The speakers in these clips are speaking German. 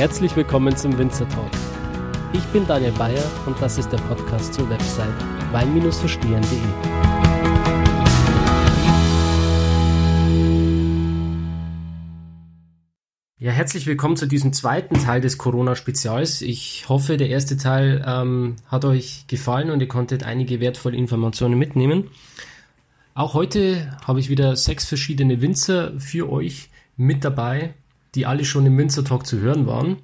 Herzlich willkommen zum Winzer Talk. Ich bin Daniel Bayer und das ist der Podcast zur Website wein-verstehen.de. Ja, herzlich willkommen zu diesem zweiten Teil des Corona-Spezials. Ich hoffe, der erste Teil ähm, hat euch gefallen und ihr konntet einige wertvolle Informationen mitnehmen. Auch heute habe ich wieder sechs verschiedene Winzer für euch mit dabei, die alle schon im Winzer Talk zu hören waren.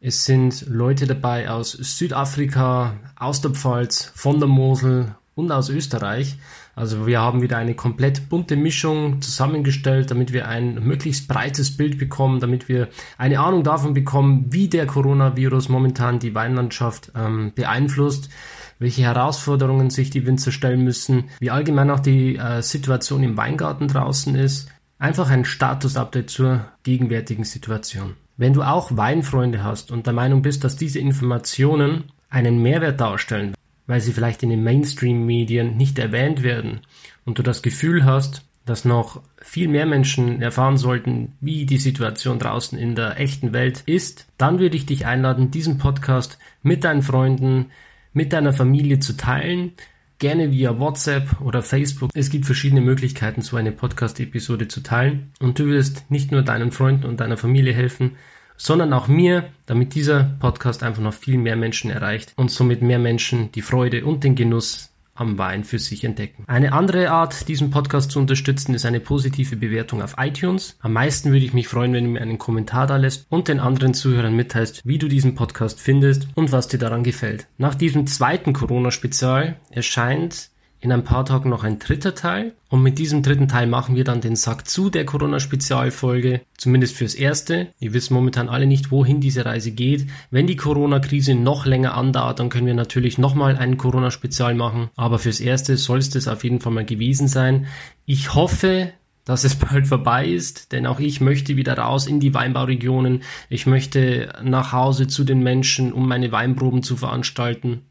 Es sind Leute dabei aus Südafrika, aus der Pfalz, von der Mosel und aus Österreich. Also wir haben wieder eine komplett bunte Mischung zusammengestellt, damit wir ein möglichst breites Bild bekommen, damit wir eine Ahnung davon bekommen, wie der Coronavirus momentan die Weinlandschaft ähm, beeinflusst, welche Herausforderungen sich die Winzer stellen müssen, wie allgemein auch die äh, Situation im Weingarten draußen ist. Einfach ein Status-Update zur gegenwärtigen Situation. Wenn du auch Weinfreunde hast und der Meinung bist, dass diese Informationen einen Mehrwert darstellen, weil sie vielleicht in den Mainstream-Medien nicht erwähnt werden und du das Gefühl hast, dass noch viel mehr Menschen erfahren sollten, wie die Situation draußen in der echten Welt ist, dann würde ich dich einladen, diesen Podcast mit deinen Freunden, mit deiner Familie zu teilen, gerne via WhatsApp oder Facebook. Es gibt verschiedene Möglichkeiten, so eine Podcast-Episode zu teilen. Und du wirst nicht nur deinen Freunden und deiner Familie helfen, sondern auch mir, damit dieser Podcast einfach noch viel mehr Menschen erreicht und somit mehr Menschen die Freude und den Genuss am Wein für sich entdecken. Eine andere Art, diesen Podcast zu unterstützen, ist eine positive Bewertung auf iTunes. Am meisten würde ich mich freuen, wenn du mir einen Kommentar da lässt und den anderen Zuhörern mitteilst, wie du diesen Podcast findest und was dir daran gefällt. Nach diesem zweiten Corona-Spezial erscheint in ein paar Tagen noch ein dritter Teil. Und mit diesem dritten Teil machen wir dann den Sack zu der Corona-Spezialfolge. Zumindest fürs Erste. Wir wissen momentan alle nicht, wohin diese Reise geht. Wenn die Corona-Krise noch länger andauert, dann können wir natürlich nochmal einen Corona-Spezial machen. Aber fürs Erste soll es das auf jeden Fall mal gewesen sein. Ich hoffe, dass es bald vorbei ist, denn auch ich möchte wieder raus in die Weinbauregionen. Ich möchte nach Hause zu den Menschen, um meine Weinproben zu veranstalten.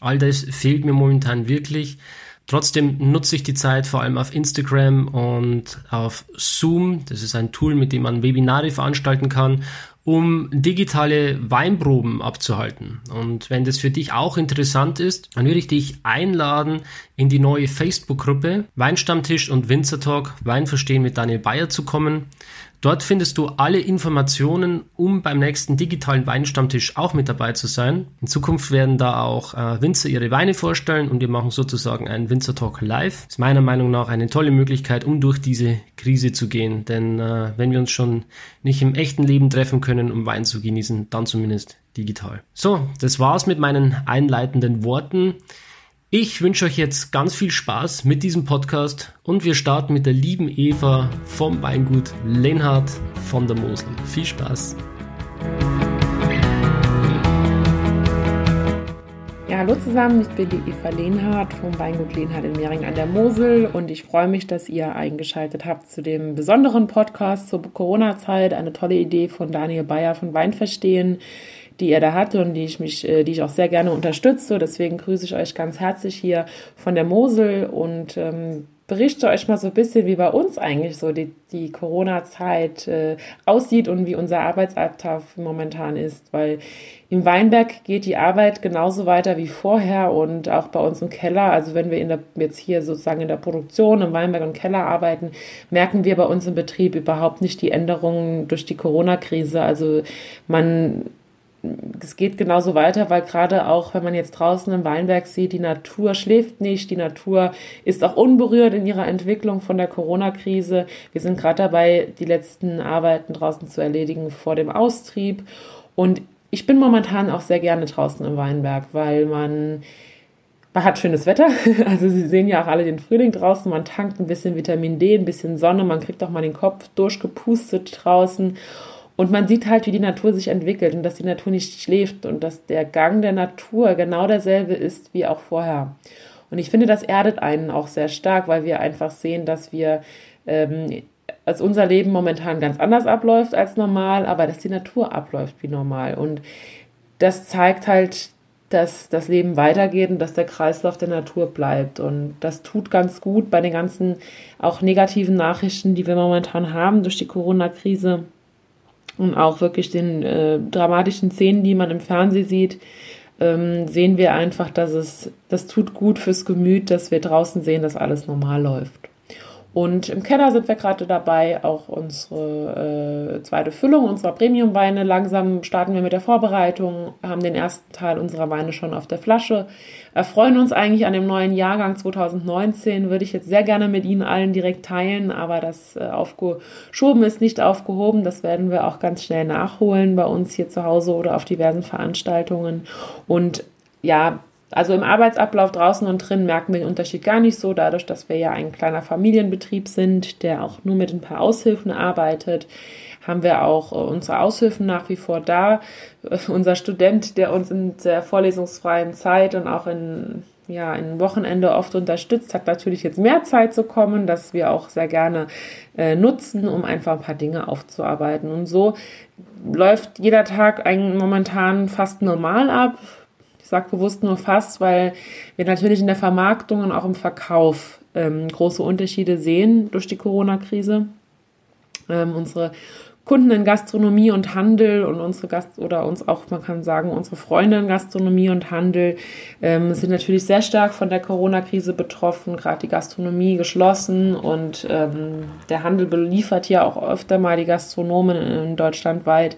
All das fehlt mir momentan wirklich. Trotzdem nutze ich die Zeit vor allem auf Instagram und auf Zoom. Das ist ein Tool, mit dem man Webinare veranstalten kann, um digitale Weinproben abzuhalten. Und wenn das für dich auch interessant ist, dann würde ich dich einladen, in die neue Facebook-Gruppe Weinstammtisch und Winzer Talk Wein verstehen mit Daniel Bayer zu kommen. Dort findest du alle Informationen, um beim nächsten digitalen Weinstammtisch auch mit dabei zu sein. In Zukunft werden da auch äh, Winzer ihre Weine vorstellen und wir machen sozusagen einen Winzer Talk live. Ist meiner Meinung nach eine tolle Möglichkeit, um durch diese Krise zu gehen. Denn äh, wenn wir uns schon nicht im echten Leben treffen können, um Wein zu genießen, dann zumindest digital. So, das war's mit meinen einleitenden Worten. Ich wünsche euch jetzt ganz viel Spaß mit diesem Podcast und wir starten mit der lieben Eva vom Weingut Lenhardt von der Mosel. Viel Spaß! Ja, hallo zusammen, ich bin die Eva Lehnhardt vom Weingut Lehnhardt in Mehring an der Mosel und ich freue mich, dass ihr eingeschaltet habt zu dem besonderen Podcast zur Corona-Zeit. Eine tolle Idee von Daniel Bayer von Weinverstehen die er da hatte und die ich mich, äh, die ich auch sehr gerne unterstütze. Deswegen grüße ich euch ganz herzlich hier von der Mosel und ähm, berichte euch mal so ein bisschen, wie bei uns eigentlich so die, die Corona-Zeit äh, aussieht und wie unser Arbeitsablauf momentan ist, weil im Weinberg geht die Arbeit genauso weiter wie vorher und auch bei uns im Keller, also wenn wir in der, jetzt hier sozusagen in der Produktion im Weinberg und Keller arbeiten, merken wir bei uns im Betrieb überhaupt nicht die Änderungen durch die Corona-Krise. Also man es geht genauso weiter, weil gerade auch, wenn man jetzt draußen im Weinberg sieht, die Natur schläft nicht, die Natur ist auch unberührt in ihrer Entwicklung von der Corona-Krise. Wir sind gerade dabei, die letzten Arbeiten draußen zu erledigen vor dem Austrieb. Und ich bin momentan auch sehr gerne draußen im Weinberg, weil man, man hat schönes Wetter. Also Sie sehen ja auch alle den Frühling draußen. Man tankt ein bisschen Vitamin D, ein bisschen Sonne. Man kriegt auch mal den Kopf durchgepustet draußen. Und man sieht halt, wie die Natur sich entwickelt und dass die Natur nicht schläft und dass der Gang der Natur genau derselbe ist wie auch vorher. Und ich finde, das erdet einen auch sehr stark, weil wir einfach sehen, dass wir, ähm, als unser Leben momentan ganz anders abläuft als normal, aber dass die Natur abläuft wie normal. Und das zeigt halt, dass das Leben weitergeht und dass der Kreislauf der Natur bleibt. Und das tut ganz gut bei den ganzen auch negativen Nachrichten, die wir momentan haben durch die Corona-Krise und auch wirklich den äh, dramatischen Szenen, die man im Fernsehen sieht, ähm, sehen wir einfach, dass es, das tut gut fürs Gemüt, dass wir draußen sehen, dass alles normal läuft. Und im Keller sind wir gerade dabei, auch unsere äh, zweite Füllung unserer Premium-Weine. Langsam starten wir mit der Vorbereitung, haben den ersten Teil unserer Weine schon auf der Flasche. Erfreuen uns eigentlich an dem neuen Jahrgang 2019. Würde ich jetzt sehr gerne mit Ihnen allen direkt teilen, aber das äh, aufgeschoben ist nicht aufgehoben. Das werden wir auch ganz schnell nachholen bei uns hier zu Hause oder auf diversen Veranstaltungen. Und ja, also im Arbeitsablauf draußen und drin merken wir den Unterschied gar nicht so, dadurch, dass wir ja ein kleiner Familienbetrieb sind, der auch nur mit ein paar Aushilfen arbeitet haben wir auch äh, unsere Aushilfen nach wie vor da. Äh, unser Student, der uns in der vorlesungsfreien Zeit und auch in ja, ein Wochenende oft unterstützt, hat natürlich jetzt mehr Zeit zu kommen, dass wir auch sehr gerne äh, nutzen, um einfach ein paar Dinge aufzuarbeiten. Und so läuft jeder Tag ein, momentan fast normal ab. Ich sage bewusst nur fast, weil wir natürlich in der Vermarktung und auch im Verkauf ähm, große Unterschiede sehen durch die Corona-Krise. Ähm, unsere Kunden in Gastronomie und Handel und unsere Gast oder uns auch, man kann sagen, unsere Freunde in Gastronomie und Handel ähm, sind natürlich sehr stark von der Corona-Krise betroffen, gerade die Gastronomie geschlossen und ähm, der Handel beliefert ja auch öfter mal die Gastronomen in Deutschland weit.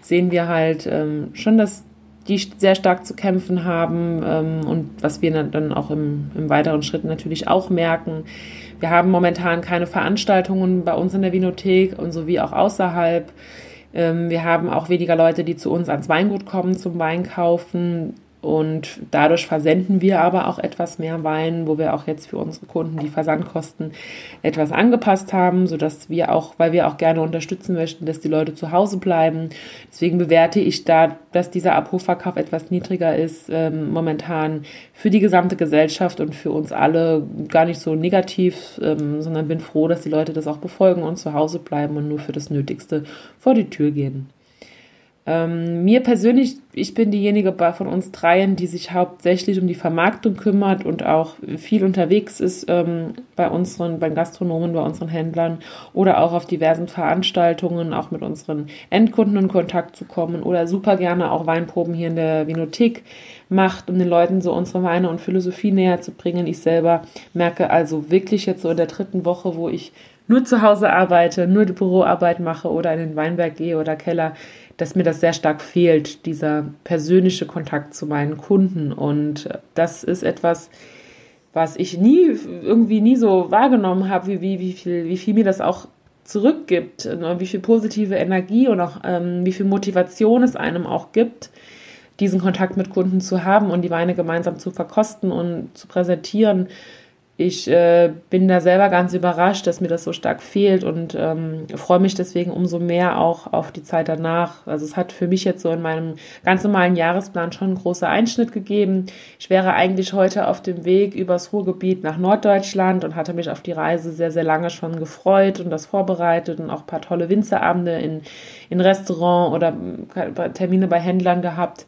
Sehen wir halt ähm, schon, dass die sehr stark zu kämpfen haben ähm, und was wir dann auch im, im weiteren Schritt natürlich auch merken. Wir haben momentan keine Veranstaltungen bei uns in der Vinothek und sowie auch außerhalb. Ähm, wir haben auch weniger Leute, die zu uns ans Weingut kommen zum Weinkaufen. Und dadurch versenden wir aber auch etwas mehr Wein, wo wir auch jetzt für unsere Kunden die Versandkosten etwas angepasst haben, sodass wir auch, weil wir auch gerne unterstützen möchten, dass die Leute zu Hause bleiben. Deswegen bewerte ich da, dass dieser Abrufverkauf etwas niedriger ist, ähm, momentan für die gesamte Gesellschaft und für uns alle gar nicht so negativ, ähm, sondern bin froh, dass die Leute das auch befolgen und zu Hause bleiben und nur für das Nötigste vor die Tür gehen. Ähm, mir persönlich, ich bin diejenige von uns dreien, die sich hauptsächlich um die Vermarktung kümmert und auch viel unterwegs ist ähm, bei unseren, bei Gastronomen, bei unseren Händlern oder auch auf diversen Veranstaltungen, auch mit unseren Endkunden in Kontakt zu kommen oder super gerne auch Weinproben hier in der Vinothek macht, um den Leuten so unsere Weine und Philosophie näher zu bringen. Ich selber merke also wirklich jetzt so in der dritten Woche, wo ich nur zu Hause arbeite, nur die Büroarbeit mache oder in den Weinberg gehe oder Keller, dass mir das sehr stark fehlt, dieser persönliche Kontakt zu meinen Kunden. Und das ist etwas, was ich nie, irgendwie nie so wahrgenommen habe, wie, wie, wie, viel, wie viel mir das auch zurückgibt, ne? wie viel positive Energie und auch ähm, wie viel Motivation es einem auch gibt, diesen Kontakt mit Kunden zu haben und die Weine gemeinsam zu verkosten und zu präsentieren ich äh, bin da selber ganz überrascht, dass mir das so stark fehlt und ähm, freue mich deswegen umso mehr auch auf die Zeit danach. Also es hat für mich jetzt so in meinem ganz normalen Jahresplan schon einen großen Einschnitt gegeben. Ich wäre eigentlich heute auf dem Weg übers Ruhrgebiet nach Norddeutschland und hatte mich auf die Reise sehr, sehr lange schon gefreut und das vorbereitet und auch ein paar tolle Winzerabende in, in Restaurant oder äh, Termine bei Händlern gehabt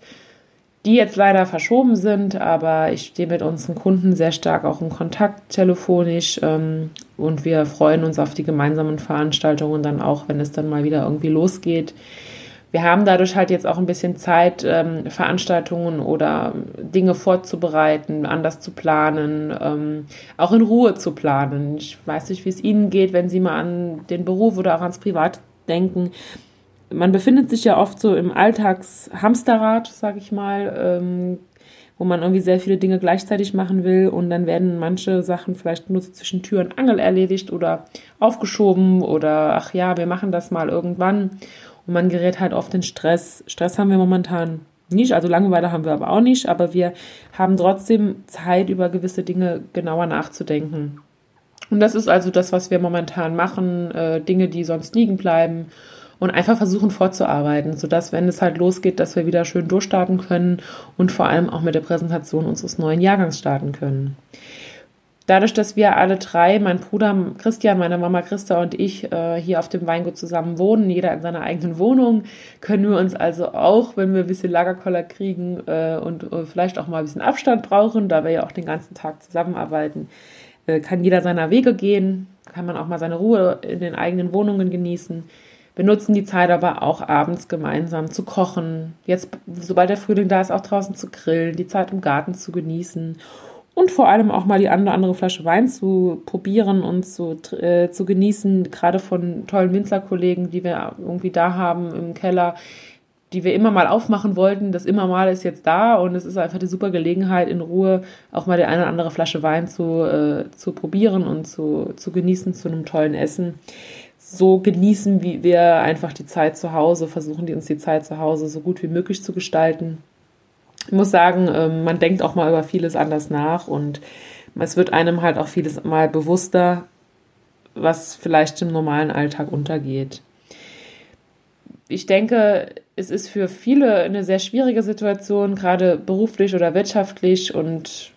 die jetzt leider verschoben sind, aber ich stehe mit unseren Kunden sehr stark auch in Kontakt telefonisch ähm, und wir freuen uns auf die gemeinsamen Veranstaltungen dann auch, wenn es dann mal wieder irgendwie losgeht. Wir haben dadurch halt jetzt auch ein bisschen Zeit, ähm, Veranstaltungen oder Dinge vorzubereiten, anders zu planen, ähm, auch in Ruhe zu planen. Ich weiß nicht, wie es Ihnen geht, wenn Sie mal an den Beruf oder auch ans Privat denken man befindet sich ja oft so im Alltagshamsterrad, sag ich mal, ähm, wo man irgendwie sehr viele Dinge gleichzeitig machen will und dann werden manche Sachen vielleicht nur zwischen Tür und Angel erledigt oder aufgeschoben oder ach ja, wir machen das mal irgendwann und man gerät halt oft in Stress. Stress haben wir momentan nicht, also Langeweile haben wir aber auch nicht, aber wir haben trotzdem Zeit, über gewisse Dinge genauer nachzudenken. Und das ist also das, was wir momentan machen, äh, Dinge, die sonst liegen bleiben und einfach versuchen vorzuarbeiten, sodass, wenn es halt losgeht, dass wir wieder schön durchstarten können und vor allem auch mit der Präsentation unseres neuen Jahrgangs starten können. Dadurch, dass wir alle drei, mein Bruder Christian, meine Mama Christa und ich, äh, hier auf dem Weingut zusammen wohnen, jeder in seiner eigenen Wohnung, können wir uns also auch, wenn wir ein bisschen Lagerkoller kriegen äh, und äh, vielleicht auch mal ein bisschen Abstand brauchen, da wir ja auch den ganzen Tag zusammenarbeiten, kann jeder seiner Wege gehen, kann man auch mal seine Ruhe in den eigenen Wohnungen genießen Wir nutzen die Zeit aber auch abends gemeinsam zu kochen. Jetzt, sobald der Frühling da ist, auch draußen zu grillen, die Zeit im Garten zu genießen und vor allem auch mal die eine oder andere Flasche Wein zu probieren und zu, äh, zu genießen, gerade von tollen Winzerkollegen, die wir irgendwie da haben im Keller, die wir immer mal aufmachen wollten. Das immer mal ist jetzt da und es ist einfach die super Gelegenheit, in Ruhe auch mal die eine oder andere Flasche Wein zu, äh, zu probieren und zu, zu genießen zu einem tollen Essen. So genießen, wie wir einfach die Zeit zu Hause, versuchen die uns die Zeit zu Hause so gut wie möglich zu gestalten. Ich muss sagen, ähm, man denkt auch mal über vieles anders nach und es wird einem halt auch vieles mal bewusster, was vielleicht im normalen Alltag untergeht. Ich denke, es ist für viele eine sehr schwierige Situation, gerade beruflich oder wirtschaftlich und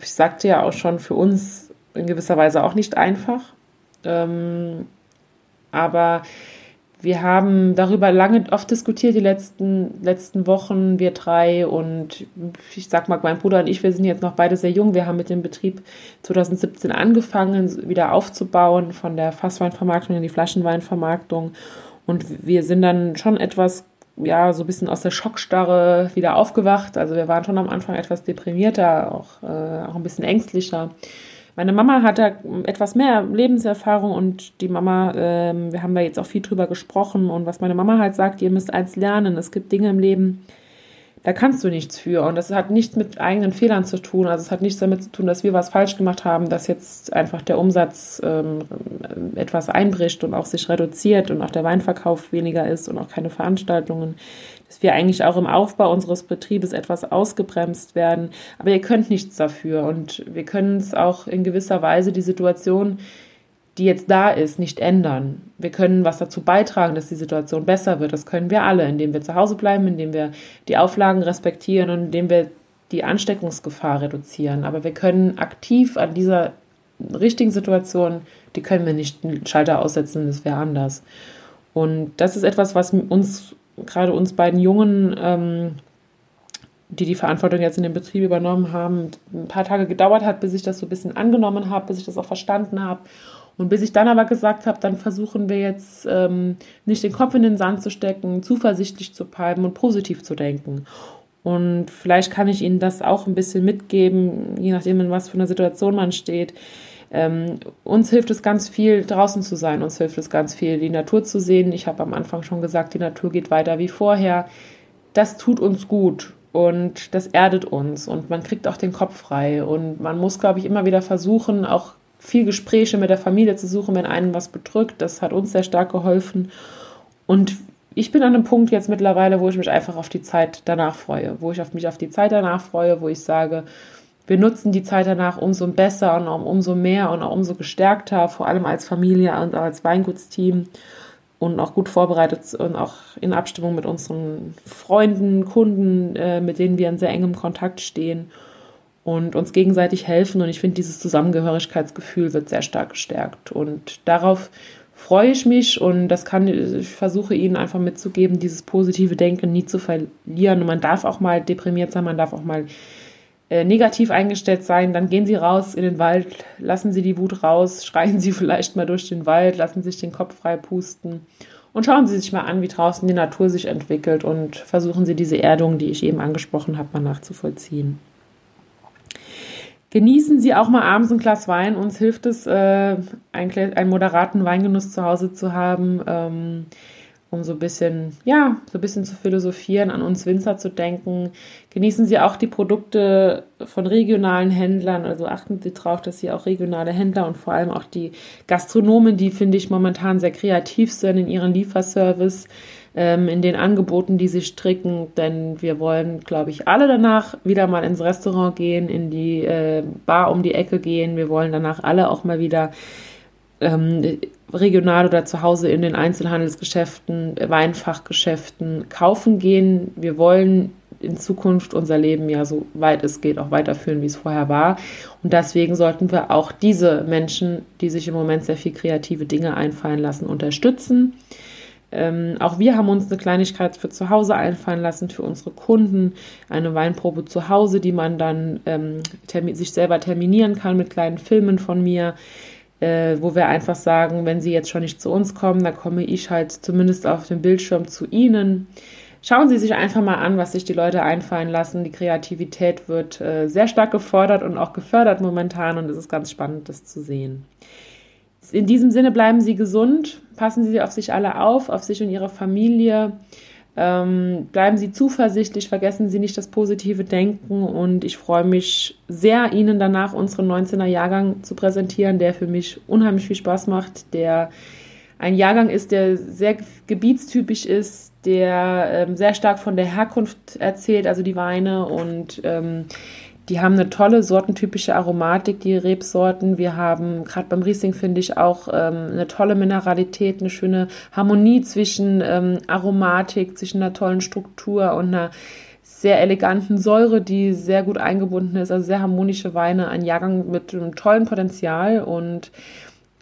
ich sagte ja auch schon für uns in gewisser Weise auch nicht einfach. Ähm, aber wir haben darüber lange oft diskutiert, die letzten, letzten Wochen, wir drei. Und ich sag mal, mein Bruder und ich, wir sind jetzt noch beide sehr jung. Wir haben mit dem Betrieb 2017 angefangen, wieder aufzubauen, von der Fassweinvermarktung in die Flaschenweinvermarktung. Und wir sind dann schon etwas, ja, so ein bisschen aus der Schockstarre wieder aufgewacht. Also wir waren schon am Anfang etwas deprimierter, auch, äh, auch ein bisschen ängstlicher. Meine Mama hat da etwas mehr Lebenserfahrung und die Mama, ähm, wir haben da jetzt auch viel drüber gesprochen und was meine Mama halt sagt, ihr müsst eins lernen, es gibt Dinge im Leben, da kannst du nichts für. Und das hat nichts mit eigenen Fehlern zu tun. Also es hat nichts damit zu tun, dass wir was falsch gemacht haben, dass jetzt einfach der Umsatz ähm, etwas einbricht und auch sich reduziert und auch der Weinverkauf weniger ist und auch keine Veranstaltungen. Dass wir eigentlich auch im Aufbau unseres Betriebes etwas ausgebremst werden. Aber ihr könnt nichts dafür. Und wir können es auch in gewisser Weise die Situation die jetzt da ist, nicht ändern. Wir können was dazu beitragen, dass die Situation besser wird. Das können wir alle, indem wir zu Hause bleiben, indem wir die Auflagen respektieren und indem wir die Ansteckungsgefahr reduzieren. Aber wir können aktiv an dieser richtigen Situation, die können wir nicht den Schalter aussetzen, das wäre anders. Und das ist etwas, was uns, gerade uns beiden Jungen, ähm, die die Verantwortung jetzt in dem Betrieb übernommen haben, ein paar Tage gedauert hat, bis ich das so ein bisschen angenommen habe, bis ich das auch verstanden habe und bis ich dann aber gesagt habe, dann versuchen wir jetzt ähm, nicht den Kopf in den Sand zu stecken, zuversichtlich zu bleiben und positiv zu denken. Und vielleicht kann ich Ihnen das auch ein bisschen mitgeben, je nachdem, in was für einer Situation man steht. Ähm, uns hilft es ganz viel, draußen zu sein. Uns hilft es ganz viel, die Natur zu sehen. Ich habe am Anfang schon gesagt, die Natur geht weiter wie vorher. Das tut uns gut und das erdet uns und man kriegt auch den Kopf frei. Und man muss, glaube ich, immer wieder versuchen, auch viel Gespräche mit der Familie zu suchen, wenn einen was bedrückt. Das hat uns sehr stark geholfen. Und ich bin an einem Punkt jetzt mittlerweile, wo ich mich einfach auf die Zeit danach freue, wo ich auf mich auf die Zeit danach freue, wo ich sage, wir nutzen die Zeit danach umso besser und umso mehr und auch umso gestärkter, vor allem als Familie und auch als Weingutsteam und auch gut vorbereitet und auch in Abstimmung mit unseren Freunden, Kunden, äh, mit denen wir in sehr engem Kontakt stehen und uns gegenseitig helfen. Und ich finde, dieses Zusammengehörigkeitsgefühl wird sehr stark gestärkt. Und darauf freue ich mich und das kann, ich versuche Ihnen einfach mitzugeben, dieses positive Denken nie zu verlieren. Und man darf auch mal deprimiert sein, man darf auch mal äh, negativ eingestellt sein. Dann gehen Sie raus in den Wald, lassen Sie die Wut raus, schreien Sie vielleicht mal durch den Wald, lassen sich den Kopf frei pusten. Und schauen Sie sich mal an, wie draußen die Natur sich entwickelt und versuchen Sie diese Erdung, die ich eben angesprochen habe, mal nachzuvollziehen. Genießen Sie auch mal abends ein Glas Wein. Uns hilft es, äh, einen, einen, moderaten Weingenuss zu Hause zu haben, ähm, um so ein bisschen, ja, so ein bisschen zu philosophieren, an uns Winzer zu denken. Genießen Sie auch die Produkte von regionalen Händlern. Also achten Sie darauf, dass Sie auch regionale Händler und vor allem auch die Gastronomen, die finde ich momentan sehr kreativ sind in ihren Lieferservice ähm, in den Angeboten, die sie stricken, denn wir wollen, glaube ich, alle danach wieder mal ins Restaurant gehen, in die äh, Bar um die Ecke gehen. Wir wollen danach alle auch mal wieder ähm, regional oder zu Hause in den Einzelhandelsgeschäften, Weinfachgeschäften kaufen gehen. Wir wollen in Zukunft unser Leben ja so weit es geht auch weiterführen, wie es vorher war. Und deswegen sollten wir auch diese Menschen, die sich im Moment sehr viel kreative Dinge einfallen lassen, unterstützen. Ähm, auch wir haben uns eine Kleinigkeit für zu Hause einfallen lassen, für unsere Kunden. Eine Weinprobe zu Hause, die man dann ähm, sich selber terminieren kann mit kleinen Filmen von mir. Äh, wo wir einfach sagen, wenn sie jetzt schon nicht zu uns kommen, dann komme ich halt zumindest auf dem Bildschirm zu ihnen. Schauen Sie sich einfach mal an, was sich die Leute einfallen lassen. Die Kreativität wird äh, sehr stark gefordert und auch gefördert momentan und es ist ganz spannend, das zu sehen. In diesem Sinne bleiben Sie gesund, passen Sie auf sich alle auf, auf sich und Ihre Familie. Ähm, bleiben Sie zuversichtlich, vergessen Sie nicht das positive Denken und ich freue mich sehr, Ihnen danach unseren 19er Jahrgang zu präsentieren, der für mich unheimlich viel Spaß macht, der ein Jahrgang ist, der sehr gebietstypisch ist, der ähm, sehr stark von der Herkunft erzählt, also die Weine und ähm, die haben eine tolle sortentypische Aromatik, die Rebsorten. Wir haben gerade beim Riesling, finde ich, auch ähm, eine tolle Mineralität, eine schöne Harmonie zwischen ähm, Aromatik, zwischen einer tollen Struktur und einer sehr eleganten Säure, die sehr gut eingebunden ist. Also sehr harmonische Weine, ein Jahrgang mit einem tollen Potenzial und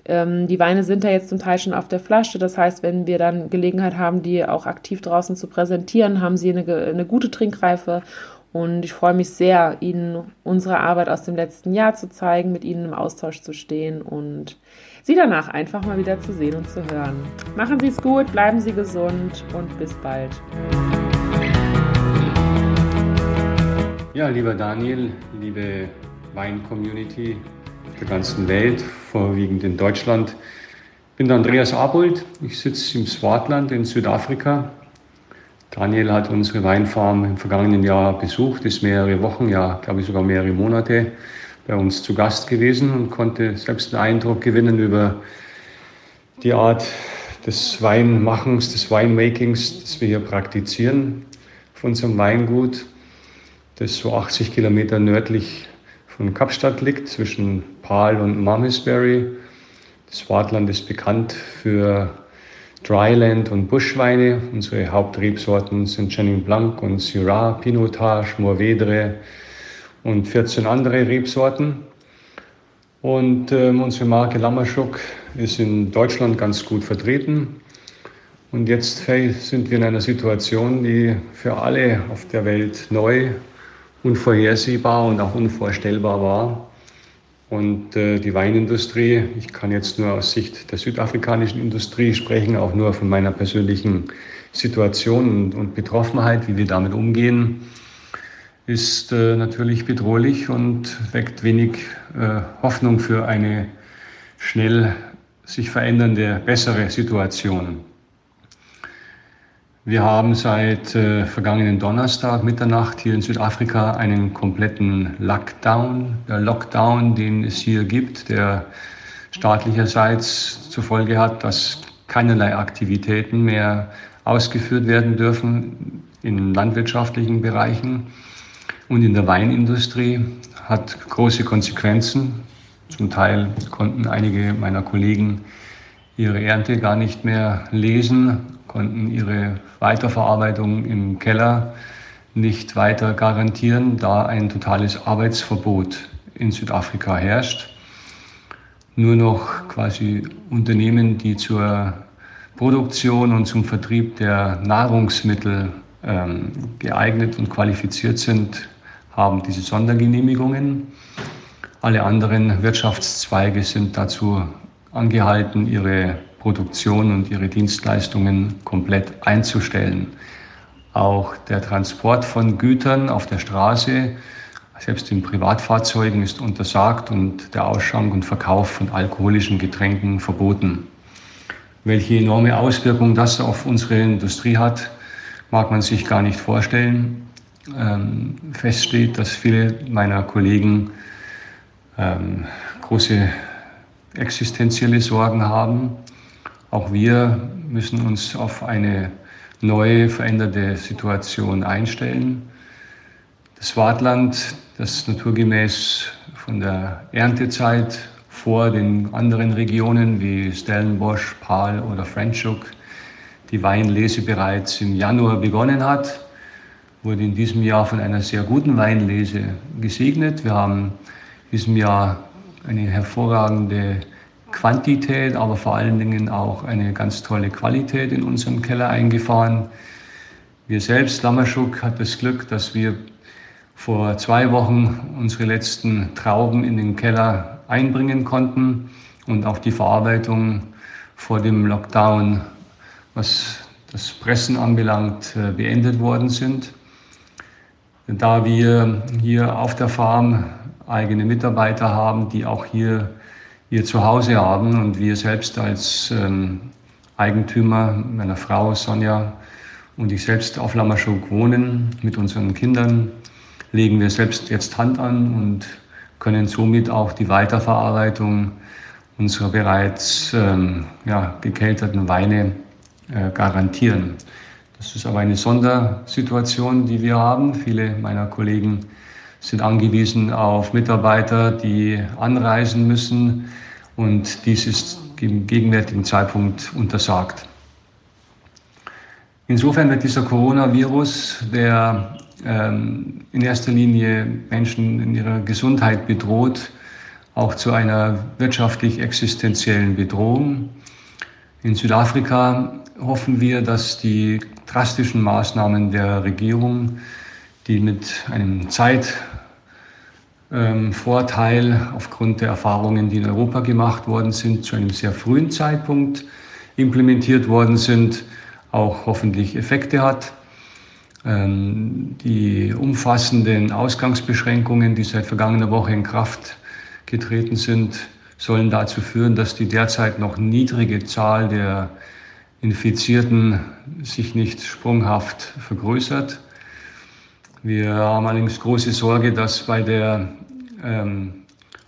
ähm, die Weine sind ja jetzt zum Teil schon auf der Flasche. Das heißt, wenn wir dann Gelegenheit haben, die auch aktiv draußen zu präsentieren, haben sie eine, eine gute Trinkreife und ich freue mich sehr, Ihnen unsere Arbeit aus dem letzten Jahr zu zeigen, mit Ihnen im Austausch zu stehen und Sie danach einfach mal wieder zu sehen und zu hören. Machen Sie es gut, bleiben Sie gesund und bis bald. Ja, lieber Daniel, liebe Wein-Community der ganzen Welt, vorwiegend in Deutschland. Ich bin der Andreas Abold. Ich sitze im Swartland in Südafrika Daniel hat unsere Weinfarm im vergangenen Jahr besucht, ist mehrere Wochen, ja, glaube ich sogar mehrere Monate bei uns zu Gast gewesen und konnte selbst einen Eindruck gewinnen über die Art des Weinmachens, des Winemakings, das wir hier praktizieren auf unserem Weingut, das so 80 Kilometer nördlich von Kapstadt liegt, zwischen Paarl und Malmesbury. Das Swartland ist bekannt für Dryland und Buschweine. Unsere Hauptrebsorten sind Chenin Blanc und Syrah, Pinotage, Mourvedre und 14 andere Rebsorten. Und ähm, unsere Marke Lammerschuk ist in Deutschland ganz gut vertreten. Und jetzt sind wir in einer Situation, die für alle auf der Welt neu, unvorhersehbar und auch unvorstellbar war. Und äh, die Weinindustrie, ich kann jetzt nur aus Sicht der südafrikanischen Industrie sprechen, auch nur von meiner persönlichen Situation und, und Betroffenheit, wie wir damit umgehen, ist äh, natürlich bedrohlich und weckt wenig äh, Hoffnung für eine schnell sich verändernde, bessere Situation. Wir haben seit äh, vergangenen Donnerstag Mitternacht hier in Südafrika einen kompletten Lockdown. Der Lockdown, den es hier gibt, der staatlicherseits zur Folge hat, dass keinerlei Aktivitäten mehr ausgeführt werden dürfen in landwirtschaftlichen Bereichen und in der Weinindustrie, hat große Konsequenzen. Zum Teil konnten einige meiner Kollegen ihre Ernte gar nicht mehr lesen konnten ihre Weiterverarbeitung im Keller nicht weiter garantieren, da ein totales Arbeitsverbot in Südafrika herrscht. Nur noch quasi Unternehmen, die zur Produktion und zum Vertrieb der Nahrungsmittel ähm, geeignet und qualifiziert sind, haben diese Sondergenehmigungen. Alle anderen Wirtschaftszweige sind dazu angehalten, ihre Produktion und ihre Dienstleistungen komplett einzustellen. Auch der Transport von Gütern auf der Straße, selbst in Privatfahrzeugen, ist untersagt und der Ausschank und Verkauf von alkoholischen Getränken verboten. Welche enorme Auswirkung das auf unsere Industrie hat, mag man sich gar nicht vorstellen. Ähm, fest steht, dass viele meiner Kollegen ähm, große existenzielle Sorgen haben auch wir müssen uns auf eine neue, veränderte Situation einstellen. Das Wartland, das naturgemäß von der Erntezeit vor den anderen Regionen wie Stellenbosch, Pahl oder Franschhoek die Weinlese bereits im Januar begonnen hat, wurde in diesem Jahr von einer sehr guten Weinlese gesegnet. Wir haben in diesem Jahr eine hervorragende Quantität, aber vor allen Dingen auch eine ganz tolle Qualität in unserem Keller eingefahren. Wir selbst, Lammerschuk, hat das Glück, dass wir vor zwei Wochen unsere letzten Trauben in den Keller einbringen konnten und auch die Verarbeitung vor dem Lockdown, was das Pressen anbelangt, äh, beendet worden sind. Da wir hier auf der Farm eigene Mitarbeiter haben, die auch hier ihr Zuhause haben und wir selbst als ähm, Eigentümer, meiner Frau Sonja und ich selbst auf Lammerschuk wohnen mit unseren Kindern, legen wir selbst jetzt Hand an und können somit auch die Weiterverarbeitung unserer bereits ähm, ja, gekelterten Weine äh, garantieren. Das ist aber eine Sondersituation, die wir haben. Viele meiner Kollegen sind angewiesen auf Mitarbeiter, die anreisen müssen und dies ist im gegenwärtigen Zeitpunkt untersagt. Insofern wird dieser Coronavirus, der ähm, in erster Linie Menschen in ihrer Gesundheit bedroht, auch zu einer wirtschaftlich existenziellen Bedrohung. In Südafrika hoffen wir, dass die drastischen Maßnahmen der Regierung, die mit einem Zeitvorteil ähm, aufgrund der Erfahrungen, die in Europa gemacht worden sind, zu einem sehr frühen Zeitpunkt implementiert worden sind, auch hoffentlich Effekte hat. Ähm, die umfassenden Ausgangsbeschränkungen, die seit vergangener Woche in Kraft getreten sind, sollen dazu führen, dass die derzeit noch niedrige Zahl der Infizierten sich nicht sprunghaft vergrößert. Wir haben allerdings große Sorge, dass bei der ähm,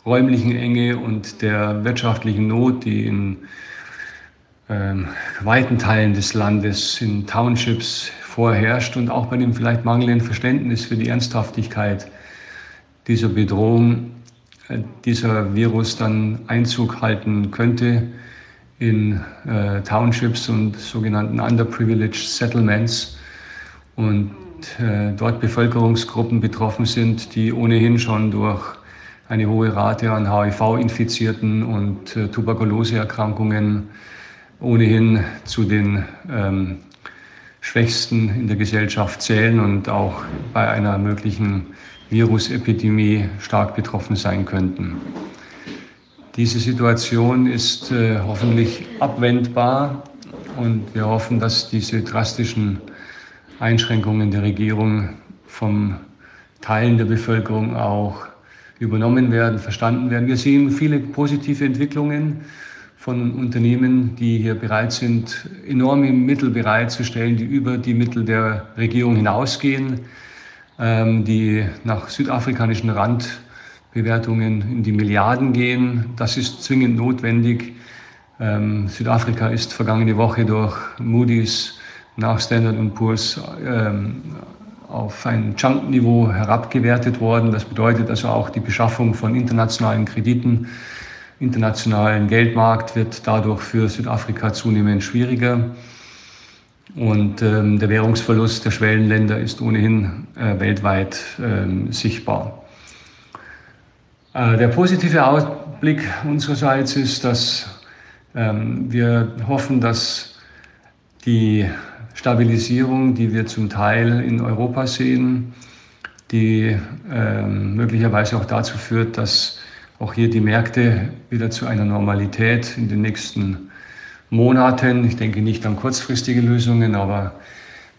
räumlichen Enge und der wirtschaftlichen Not, die in ähm, weiten Teilen des Landes, in Townships vorherrscht und auch bei dem vielleicht mangelnden Verständnis für die Ernsthaftigkeit dieser Bedrohung, dieser Virus dann Einzug halten könnte in äh, Townships und sogenannten Underprivileged Settlements. Und äh, dort Bevölkerungsgruppen betroffen sind, die ohnehin schon durch eine hohe Rate an HIV-Infizierten und äh, Tuberkuloseerkrankungen ohnehin zu den ähm, Schwächsten in der Gesellschaft zählen und auch bei einer möglichen Virusepidemie stark betroffen sein könnten. Diese Situation ist äh, hoffentlich abwendbar und wir hoffen, dass diese drastischen Einschränkungen der Regierung vom Teilen der Bevölkerung auch übernommen werden, verstanden werden. Wir sehen viele positive Entwicklungen von Unternehmen, die hier bereit sind, enorme Mittel bereitzustellen, die über die Mittel der Regierung hinausgehen ähm, die nach südafrikanischen Randbewertungen in die Milliarden gehen. Das ist zwingend notwendig. Ähm, Südafrika ist vergangene Woche durch Moody's nach Standard Poor's ähm, auf ein Junk-Niveau herabgewertet worden. Das bedeutet also auch die Beschaffung von internationalen Krediten, internationalen Geldmarkt wird dadurch für Südafrika zunehmend schwieriger. Und ähm, der Währungsverlust der Schwellenländer ist ohnehin äh, weltweit ähm, sichtbar. Äh, der positive Ausblick unsererseits ist, dass ähm, wir hoffen, dass die Stabilisierung, die wir zum Teil in Europa sehen, die ähm, möglicherweise auch dazu führt, dass auch hier die Märkte wieder zu einer Normalität in den nächsten Monaten, ich denke nicht an kurzfristige Lösungen, aber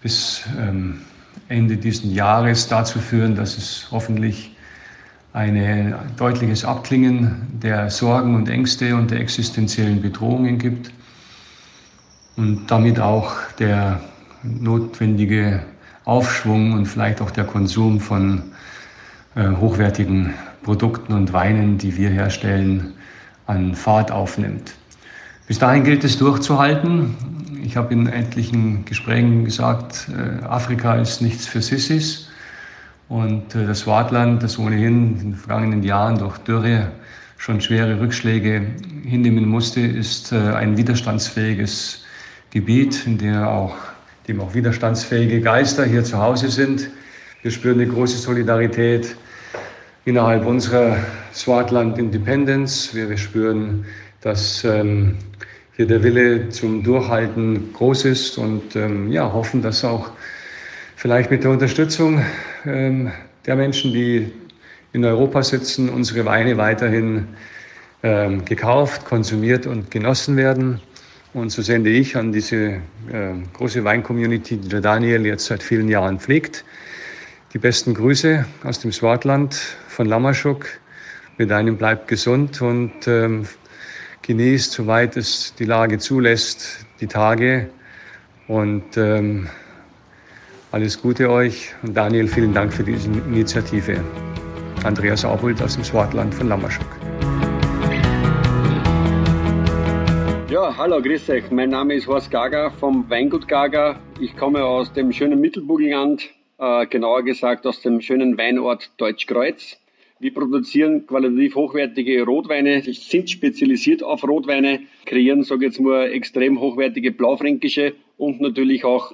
bis ähm, Ende dieses Jahres dazu führen, dass es hoffentlich ein deutliches Abklingen der Sorgen und Ängste und der existenziellen Bedrohungen gibt und damit auch der notwendige Aufschwung und vielleicht auch der Konsum von äh, hochwertigen Produkten und Weinen, die wir herstellen, an Fahrt aufnimmt. Bis dahin gilt es durchzuhalten. Ich habe in etlichen Gesprächen gesagt, äh, Afrika ist nichts für Sissis. Und äh, das Swartland, das ohnehin in den vergangenen Jahren durch Dürre schon schwere Rückschläge hinnehmen musste, ist ein widerstandsfähiges Gebiet, in dem auch, dem auch widerstandsfähige Geister hier zu Hause sind. Wir spüren eine große Solidarität innerhalb unserer Swartland Independence. Wir, wir spüren, dass ähm, hier der Wille zum Durchhalten groß ist und ähm, ja, hoffen, dass auch vielleicht mit der Unterstützung ähm, der Menschen, die in Europa sitzen, unsere Weine weiterhin äh, gekauft, konsumiert und genossen werden. Und so sende ich an diese äh, große Weincommunity, die der Daniel jetzt seit vielen Jahren pflegt, die besten Grüße aus dem Swartland von Lamaschuk. Mit einem bleibt gesund und ähm, genießt, soweit es die Lage zulässt, die Tage. Und ähm, alles Gute euch. Und Daniel, vielen Dank für diese Initiative. Andreas Aufholt aus dem Swartland von Lamaschuk. Ja, hallo, grüß euch. Mein Name ist Horst Gager vom Weingut Gager. Ich komme aus dem schönen Mittelburgenland, äh, genauer gesagt aus dem schönen Weinort Deutschkreuz. Wir produzieren qualitativ hochwertige Rotweine, sind spezialisiert auf Rotweine, kreieren, sage jetzt mal, extrem hochwertige Blaufränkische und natürlich auch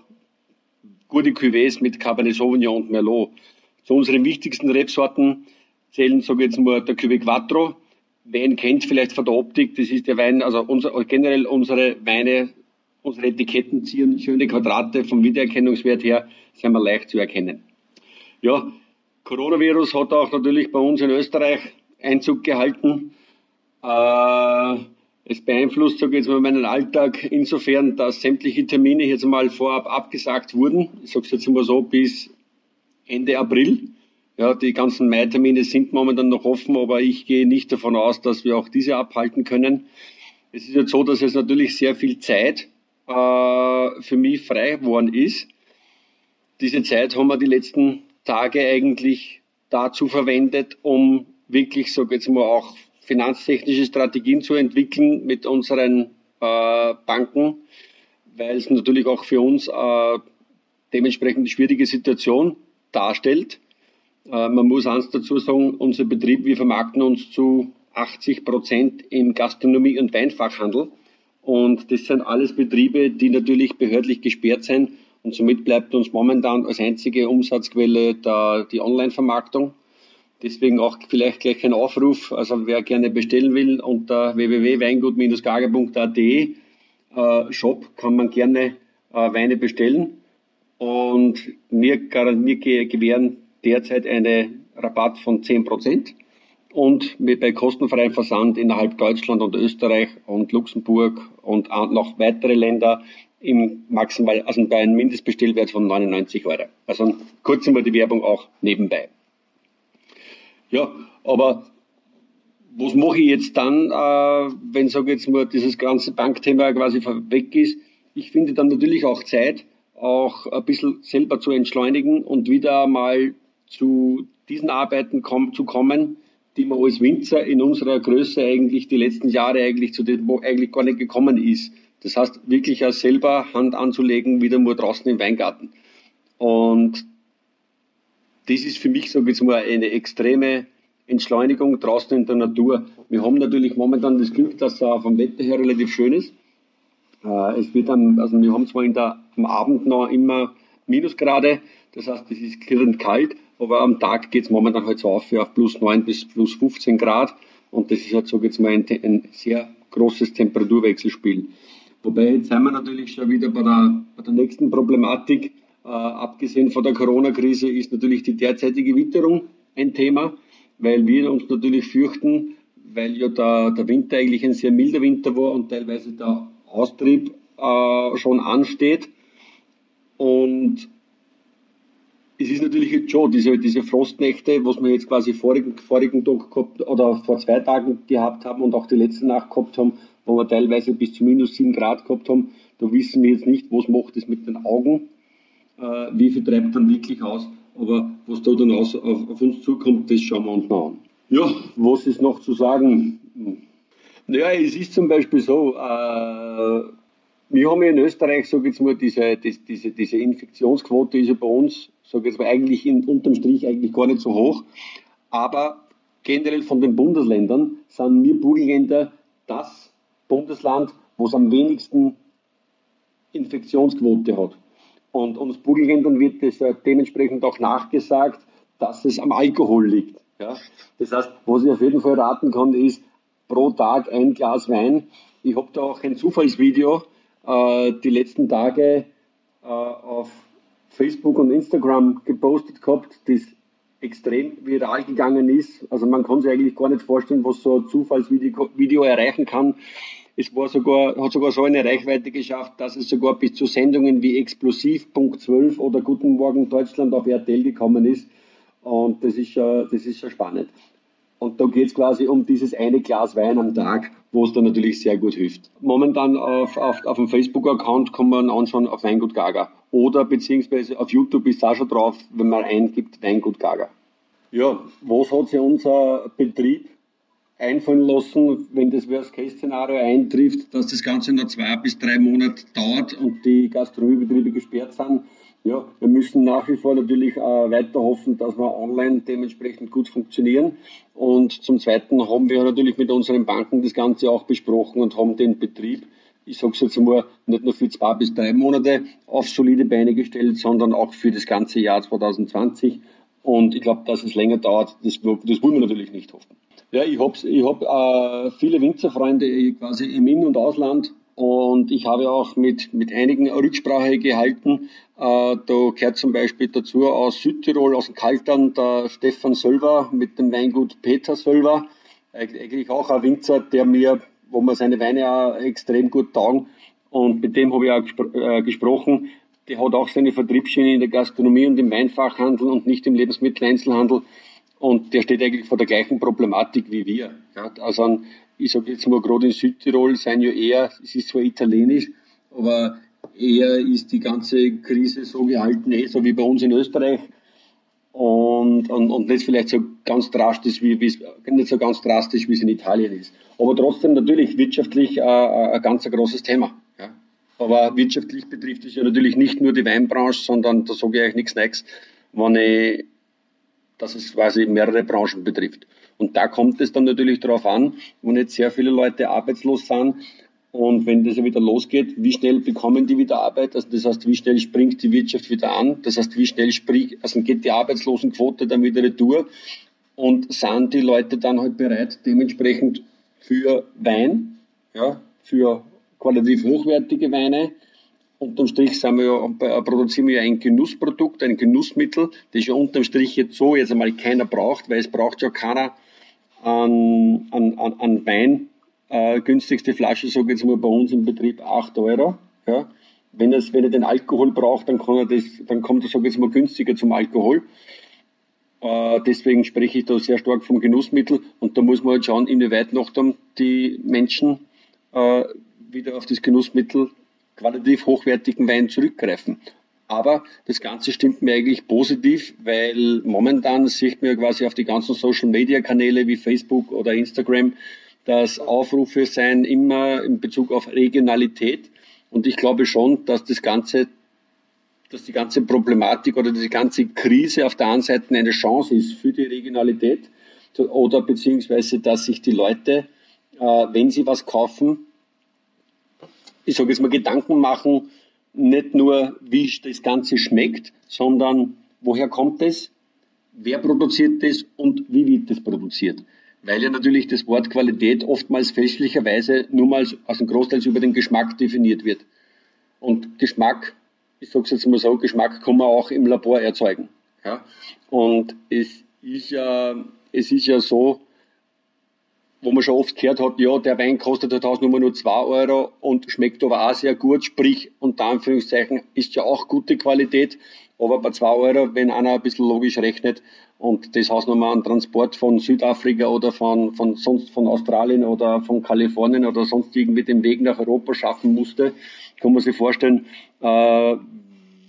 gute Cuvées mit Cabernet Sauvignon und Merlot. Zu unseren wichtigsten Rebsorten zählen, sage jetzt mal, der Cuvée Quattro, Wer ihn kennt vielleicht von der Optik, das ist der Wein, also unser, generell unsere Weine, unsere Etiketten ziehen schöne Quadrate vom Wiedererkennungswert her, sind wir leicht zu erkennen. Ja, Coronavirus hat auch natürlich bei uns in Österreich Einzug gehalten. Äh, es beeinflusst, sage ich jetzt mal, meinen Alltag insofern, dass sämtliche Termine jetzt mal vorab abgesagt wurden. Ich sage es jetzt mal so, bis Ende April. Ja, die ganzen Mai-Termine sind momentan noch offen, aber ich gehe nicht davon aus, dass wir auch diese abhalten können. Es ist jetzt so, dass es natürlich sehr viel Zeit äh, für mich frei geworden ist. Diese Zeit haben wir die letzten Tage eigentlich dazu verwendet, um wirklich, so jetzt mal, auch finanztechnische Strategien zu entwickeln mit unseren äh, Banken, weil es natürlich auch für uns äh, dementsprechend eine schwierige Situation darstellt. Äh, man muss eins dazu sagen, unser Betrieb, wir vermarkten uns zu 80 Prozent im Gastronomie- und Weinfachhandel. Und das sind alles Betriebe, die natürlich behördlich gesperrt sind. Und somit bleibt uns momentan als einzige Umsatzquelle da die Online-Vermarktung. Deswegen auch vielleicht gleich ein Aufruf, also wer gerne bestellen will, unter www.weingut-gager.at äh, Shop kann man gerne äh, Weine bestellen. Und wir, wir gewähren derzeit einen Rabatt von 10% und mit bei kostenfreiem Versand innerhalb Deutschland und Österreich und Luxemburg und noch weitere Länder im maximal, also bei einem Mindestbestellwert von 99 Euro. Also kurz mal die Werbung auch nebenbei. Ja, aber was mache ich jetzt dann, äh, wenn, sage jetzt mal, dieses ganze Bankthema quasi weg ist? Ich finde dann natürlich auch Zeit, auch ein bisschen selber zu entschleunigen und wieder mal zu diesen Arbeiten kom zu kommen, die man als Winzer in unserer Größe eigentlich die letzten Jahre eigentlich zu dem eigentlich gar nicht gekommen ist. Das heißt, wirklich auch selber Hand anzulegen, wieder nur draußen im Weingarten. Und das ist für mich, sage ich jetzt mal, eine extreme Entschleunigung draußen in der Natur. Wir haben natürlich momentan das Glück, dass es vom Wetter her relativ schön ist. Äh, es wird dann, also wir haben zwar in der, am Abend noch immer Minusgrade, das heißt, es ist klirrend kalt, aber am Tag geht es momentan halt so auf auf plus 9 bis plus 15 Grad und das ist halt so jetzt mal ein, ein sehr großes Temperaturwechselspiel. Wobei jetzt sind wir natürlich schon wieder bei der, bei der nächsten Problematik. Äh, abgesehen von der Corona-Krise ist natürlich die derzeitige Witterung ein Thema, weil wir uns natürlich fürchten, weil ja der, der Winter eigentlich ein sehr milder Winter war und teilweise der Austrieb äh, schon ansteht. Und es ist natürlich jetzt schon diese, diese Frostnächte, was wir jetzt quasi vorigen, vorigen Tag gehabt oder vor zwei Tagen gehabt haben und auch die letzte Nacht gehabt haben, wo wir teilweise bis zu minus sieben Grad gehabt haben. Da wissen wir jetzt nicht, was macht es mit den Augen, äh, wie viel treibt dann wirklich aus. Aber was da dann aus, auf, auf, uns zukommt, das schauen wir uns noch an. Ja, was ist noch zu sagen? Naja, es ist zum Beispiel so, äh, wir haben ja in Österreich, sage ich jetzt mal, diese, diese, diese Infektionsquote ist ja bei uns, sage ich jetzt mal, eigentlich in, unterm Strich eigentlich gar nicht so hoch. Aber generell von den Bundesländern sind wir Burgenländer das Bundesland, wo es am wenigsten Infektionsquote hat. Und uns Burgenländern wird das dementsprechend auch nachgesagt, dass es am Alkohol liegt. Ja? Das heißt, was ich auf jeden Fall raten kann, ist pro Tag ein Glas Wein. Ich habe da auch ein Zufallsvideo äh, die letzten Tage äh, auf Facebook und Instagram gepostet gehabt, das extrem viral gegangen ist. Also man kann sich eigentlich gar nicht vorstellen, was so ein Zufallsvideo Video erreichen kann. Es war sogar, hat sogar so eine Reichweite geschafft, dass es sogar bis zu Sendungen wie Explosiv, Punkt 12 oder Guten Morgen Deutschland auf RTL gekommen ist. Und das ist schon, das ist schon spannend. Und da geht es quasi um dieses eine Glas Wein am Tag, wo es dann natürlich sehr gut hilft. Momentan auf, auf, auf dem Facebook-Account kann man anschauen auf Weingut Gaga. Oder beziehungsweise auf YouTube ist auch schon drauf, wenn man eingibt Weingut Gaga. Ja, was hat sich unser Betrieb einfallen lassen, wenn das Worst-Case-Szenario eintrifft, dass das Ganze noch zwei bis drei Monate dauert und die Gastronomiebetriebe gesperrt sind. Ja, wir müssen nach wie vor natürlich äh, weiter hoffen, dass wir online dementsprechend gut funktionieren. Und zum Zweiten haben wir natürlich mit unseren Banken das Ganze auch besprochen und haben den Betrieb, ich sage es jetzt einmal, nicht nur für zwei bis drei Monate auf solide Beine gestellt, sondern auch für das ganze Jahr 2020. Und ich glaube, dass es länger dauert, das, das wollen wir natürlich nicht hoffen. Ja, ich habe ich hab, äh, viele Winzerfreunde quasi im In- und Ausland und ich habe auch mit, mit einigen Rücksprache gehalten. Äh, da gehört zum Beispiel dazu aus Südtirol, aus dem Kaltern, der Stefan Sölver mit dem Weingut Peter Sölver. Eigentlich auch ein Winzer, der mir, wo mir seine Weine auch extrem gut taugen. Und mit dem habe ich auch gespro äh, gesprochen. Der hat auch seine Vertriebsschiene in der Gastronomie und im Weinfachhandel und nicht im Lebensmitteleinzelhandel. Und der steht eigentlich vor der gleichen Problematik wie wir. Ja, also ich sage jetzt mal, gerade in Südtirol sind ja eher, es ist zwar italienisch, aber eher ist die ganze Krise so gehalten, eh, so wie bei uns in Österreich. Und, und, und nicht vielleicht so ganz drastisch, wie es nicht so ganz drastisch, wie es in Italien ist. Aber trotzdem natürlich wirtschaftlich äh, äh ein ganz großes Thema. Ja. Aber wirtschaftlich betrifft es ja natürlich nicht nur die Weinbranche, sondern da sage ich euch nichts Neues, wenn ich dass es quasi mehrere Branchen betrifft. Und da kommt es dann natürlich darauf an, wenn jetzt sehr viele Leute arbeitslos sind und wenn das ja wieder losgeht, wie schnell bekommen die wieder Arbeit? Also das heißt, wie schnell springt die Wirtschaft wieder an? Das heißt, wie schnell sprich, also geht die Arbeitslosenquote dann wieder retour? Und sind die Leute dann halt bereit, dementsprechend für Wein, ja, für qualitativ hochwertige Weine, unterm Strich sind wir ja, produzieren wir ja ein Genussprodukt, ein Genussmittel, das ja unterm Strich jetzt so jetzt einmal keiner braucht, weil es braucht ja keiner an, an, an Wein. Äh, günstigste Flasche, sage ich jetzt mal bei uns im Betrieb, 8 Euro. Ja. Wenn, es, wenn er den Alkohol braucht, dann, kann er das, dann kommt er, ich jetzt mal, günstiger zum Alkohol. Äh, deswegen spreche ich da sehr stark vom Genussmittel und da muss man halt schauen, inwieweit noch dann die Menschen äh, wieder auf das Genussmittel qualitativ hochwertigen Wein zurückgreifen. Aber das Ganze stimmt mir eigentlich positiv, weil momentan sieht man ja quasi auf die ganzen Social Media Kanäle wie Facebook oder Instagram, dass Aufrufe sein immer in Bezug auf Regionalität. Und ich glaube schon, dass das Ganze, dass die ganze Problematik oder die ganze Krise auf der einen Seite eine Chance ist für die Regionalität oder beziehungsweise, dass sich die Leute, äh, wenn sie was kaufen, ich sage jetzt mal, Gedanken machen, nicht nur, wie das Ganze schmeckt, sondern woher kommt es, wer produziert es und wie wird es produziert. Weil ja natürlich das Wort Qualität oftmals fälschlicherweise nur mal aus dem Großteil über den Geschmack definiert wird. Und Geschmack, ich sage es jetzt mal so, Geschmack kann man auch im Labor erzeugen. Ja? Und es ist ja, es ist ja so, wo man schon oft gehört hat, ja, der Wein kostet halt Hausnummer nur 2 Euro und schmeckt aber auch sehr gut, sprich, unter Anführungszeichen, ist ja auch gute Qualität, aber bei 2 Euro, wenn einer ein bisschen logisch rechnet und das Hausnummer an Transport von Südafrika oder von, von sonst von Australien oder von Kalifornien oder sonst irgendwie den Weg nach Europa schaffen musste, kann man sich vorstellen, äh,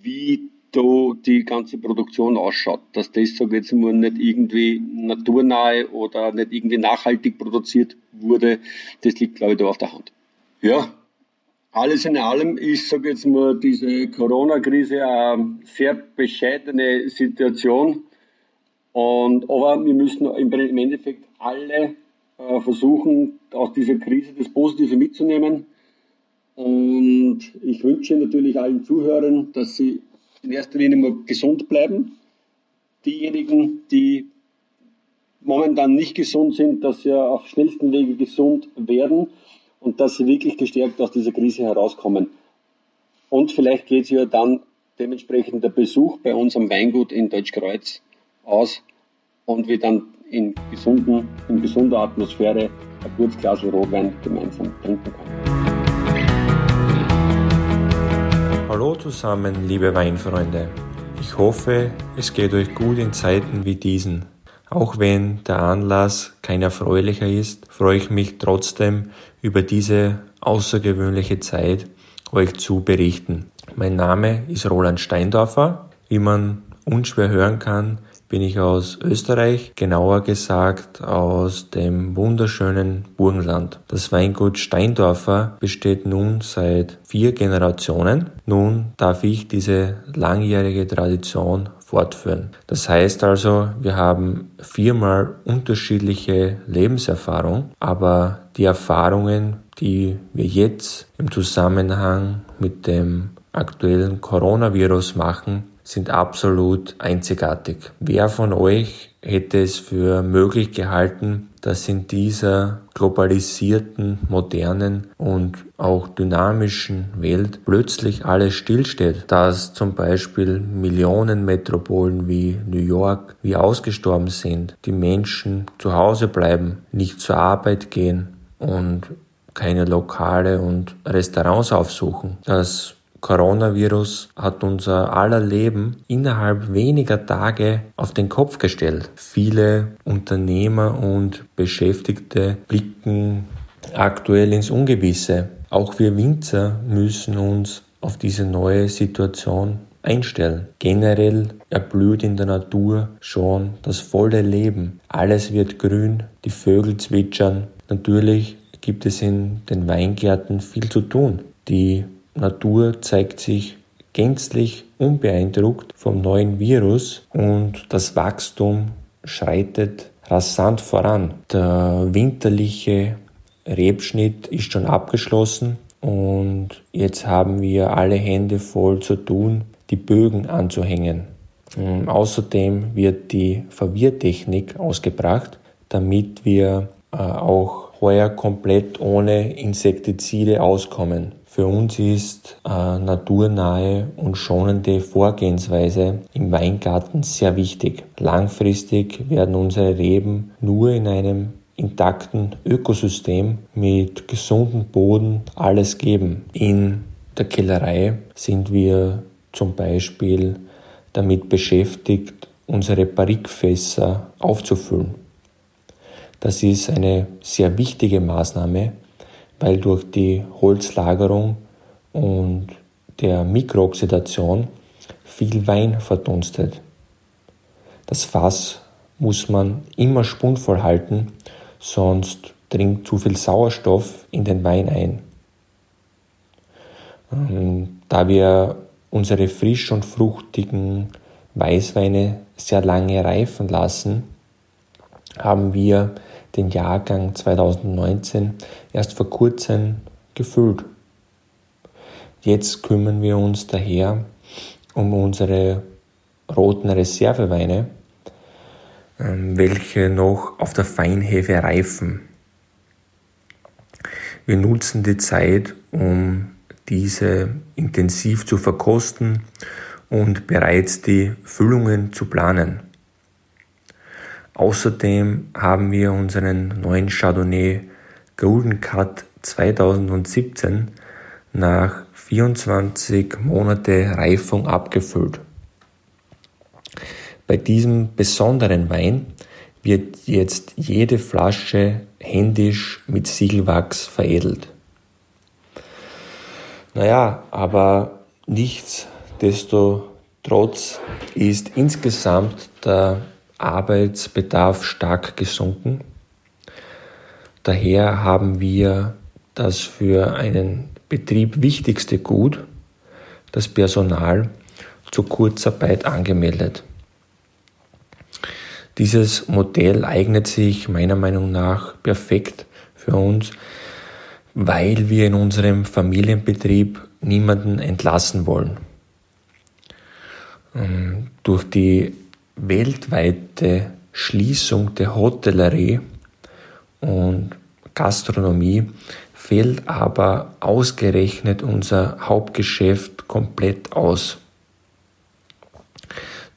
wie da die ganze Produktion ausschaut. Dass das, sage jetzt mal, nicht irgendwie naturnahe oder nicht irgendwie nachhaltig produziert wurde, das liegt, glaube ich, da auf der Hand. Ja, alles in allem ist, sage ich jetzt mal, diese Corona-Krise eine sehr bescheidene Situation. Und, aber wir müssen im Endeffekt alle äh, versuchen, aus dieser Krise das Positive mitzunehmen. Und ich wünsche natürlich allen Zuhörern, dass sie in erster Linie mal gesund bleiben. Diejenigen, die momentan nicht gesund sind, dass sie auf schnellsten Wege gesund werden und dass sie wirklich gestärkt aus dieser Krise herauskommen. Und vielleicht geht es ja dann dementsprechend der Besuch bei unserem Weingut in Deutschkreuz aus und wir dann in, gesunden, in gesunder Atmosphäre ein gutes Glas Rotwein gemeinsam trinken können. Hallo zusammen, liebe Weinfreunde. Ich hoffe, es geht euch gut in Zeiten wie diesen. Auch wenn der Anlass kein erfreulicher ist, freue ich mich trotzdem über diese außergewöhnliche Zeit, euch zu berichten. Mein Name ist Roland Steindorfer. Wie man unschwer hören kann, bin ich aus Österreich, genauer gesagt aus dem wunderschönen Burgenland. Das Weingut Steindorfer besteht nun seit vier Generationen. Nun darf ich diese langjährige Tradition fortführen. Das heißt also, wir haben viermal unterschiedliche Lebenserfahrung, aber die Erfahrungen, die wir jetzt im Zusammenhang mit dem aktuellen Coronavirus machen, sind absolut einzigartig. Wer von euch hätte es für möglich gehalten, dass in dieser globalisierten, modernen und auch dynamischen Welt plötzlich alles stillsteht, dass zum Beispiel Millionen Metropolen wie New York wie ausgestorben sind, die Menschen zu Hause bleiben, nicht zur Arbeit gehen und keine Lokale und Restaurants aufsuchen, dass Coronavirus hat unser aller Leben innerhalb weniger Tage auf den Kopf gestellt. Viele Unternehmer und Beschäftigte blicken aktuell ins Ungewisse. Auch wir Winzer müssen uns auf diese neue Situation einstellen. Generell erblüht in der Natur schon das volle Leben. Alles wird grün, die Vögel zwitschern. Natürlich gibt es in den Weingärten viel zu tun. Die Natur zeigt sich gänzlich unbeeindruckt vom neuen Virus und das Wachstum schreitet rasant voran. Der winterliche Rebschnitt ist schon abgeschlossen und jetzt haben wir alle Hände voll zu tun, die Bögen anzuhängen. Und außerdem wird die Verwirrtechnik ausgebracht, damit wir äh, auch heuer komplett ohne Insektizide auskommen. Für uns ist äh, naturnahe und schonende Vorgehensweise im Weingarten sehr wichtig. Langfristig werden unsere Reben nur in einem intakten Ökosystem mit gesundem Boden alles geben. In der Kellerei sind wir zum Beispiel damit beschäftigt, unsere Barrikfässer aufzufüllen. Das ist eine sehr wichtige Maßnahme, weil durch die Holzlagerung und der Mikrooxidation viel Wein verdunstet. Das Fass muss man immer spundvoll halten, sonst dringt zu viel Sauerstoff in den Wein ein. Ähm, da wir unsere frisch und fruchtigen Weißweine sehr lange reifen lassen, haben wir den Jahrgang 2019 erst vor kurzem gefüllt. Jetzt kümmern wir uns daher um unsere roten Reserveweine, ähm, welche noch auf der Feinhefe reifen. Wir nutzen die Zeit, um diese intensiv zu verkosten und bereits die Füllungen zu planen. Außerdem haben wir unseren neuen Chardonnay Golden Cut 2017 nach 24 Monate Reifung abgefüllt. Bei diesem besonderen Wein wird jetzt jede Flasche händisch mit Siegelwachs veredelt. Naja, aber nichtsdestotrotz ist insgesamt der Arbeitsbedarf stark gesunken. Daher haben wir das für einen Betrieb wichtigste Gut, das Personal, zur Kurzarbeit angemeldet. Dieses Modell eignet sich meiner Meinung nach perfekt für uns, weil wir in unserem Familienbetrieb niemanden entlassen wollen. Ähm, durch die weltweite Schließung der Hotellerie und Gastronomie fällt aber ausgerechnet unser Hauptgeschäft komplett aus.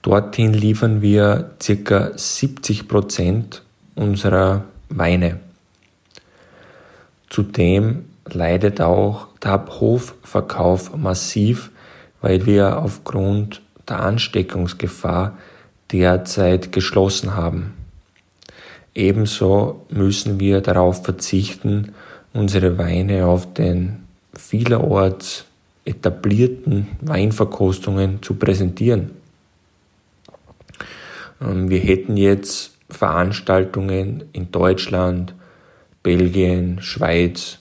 Dorthin liefern wir ca. 70 Prozent unserer Weine. Zudem leidet auch der Abhofverkauf massiv, weil wir aufgrund der Ansteckungsgefahr derzeit geschlossen haben. Ebenso müssen wir darauf verzichten, unsere Weine auf den vielerorts etablierten Weinverkostungen zu präsentieren. Ähm, wir hätten jetzt Veranstaltungen in Deutschland, Belgien, Schweiz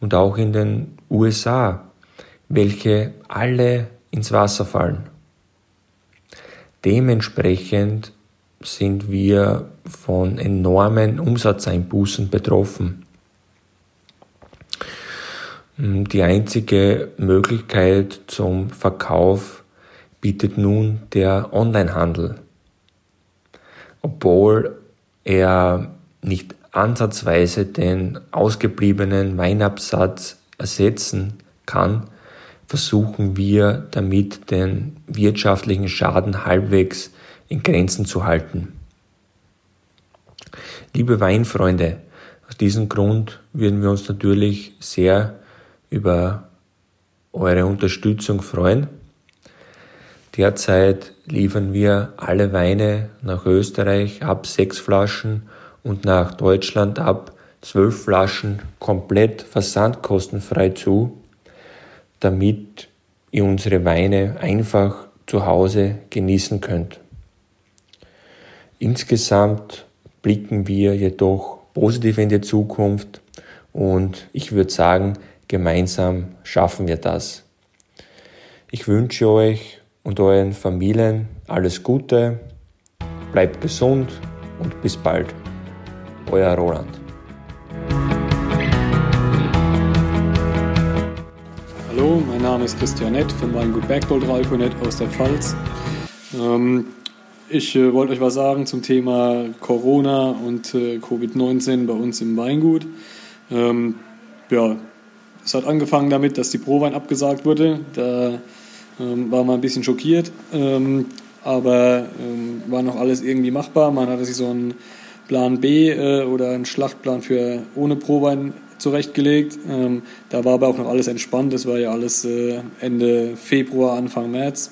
und auch in den USA, welche alle ins Wasser fallen. Dementsprechend sind wir von enormen Umsatzeinbußen betroffen. Die einzige Möglichkeit zum Verkauf bietet nun der Onlinehandel. Obwohl er nicht ansatzweise den ausgebliebenen Weinabsatz ersetzen kann, versuchen wir damit den wirtschaftlichen Schaden halbwegs in Grenzen zu halten. Liebe Weinfreunde, aus diesem Grund würden wir uns natürlich sehr über eure Unterstützung freuen. Derzeit liefern wir alle Weine nach Österreich ab sechs Flaschen und nach Deutschland ab zwölf Flaschen komplett versandkostenfrei zu, damit ihr unsere Weine einfach zu Hause genießen könnt. Insgesamt blicken wir jedoch positiv in die Zukunft und ich würde sagen, gemeinsam schaffen wir das. Ich wünsche euch und euren Familien alles Gute, bleibt gesund und bis bald. Euer Roland. Hallo, mein Name ist Christian Nett vom Weingut Bergbold Ralkonet aus der Pfalz. Ähm, ich äh, wollte euch was sagen zum Thema Corona und äh, Covid-19 bei uns im Weingut. Ähm, ja, es hat angefangen damit, dass die Prowein abgesagt wurde. Da ähm, war man ein bisschen schockiert, aber war noch alles irgendwie machbar. Man hatte sich so einen Plan B äh, oder einen Schlachtplan für ohne Prowein zurechtgelegt. Ähm, da war aber auch noch alles entspannt. Das war ja alles äh, Ende Februar, Anfang März.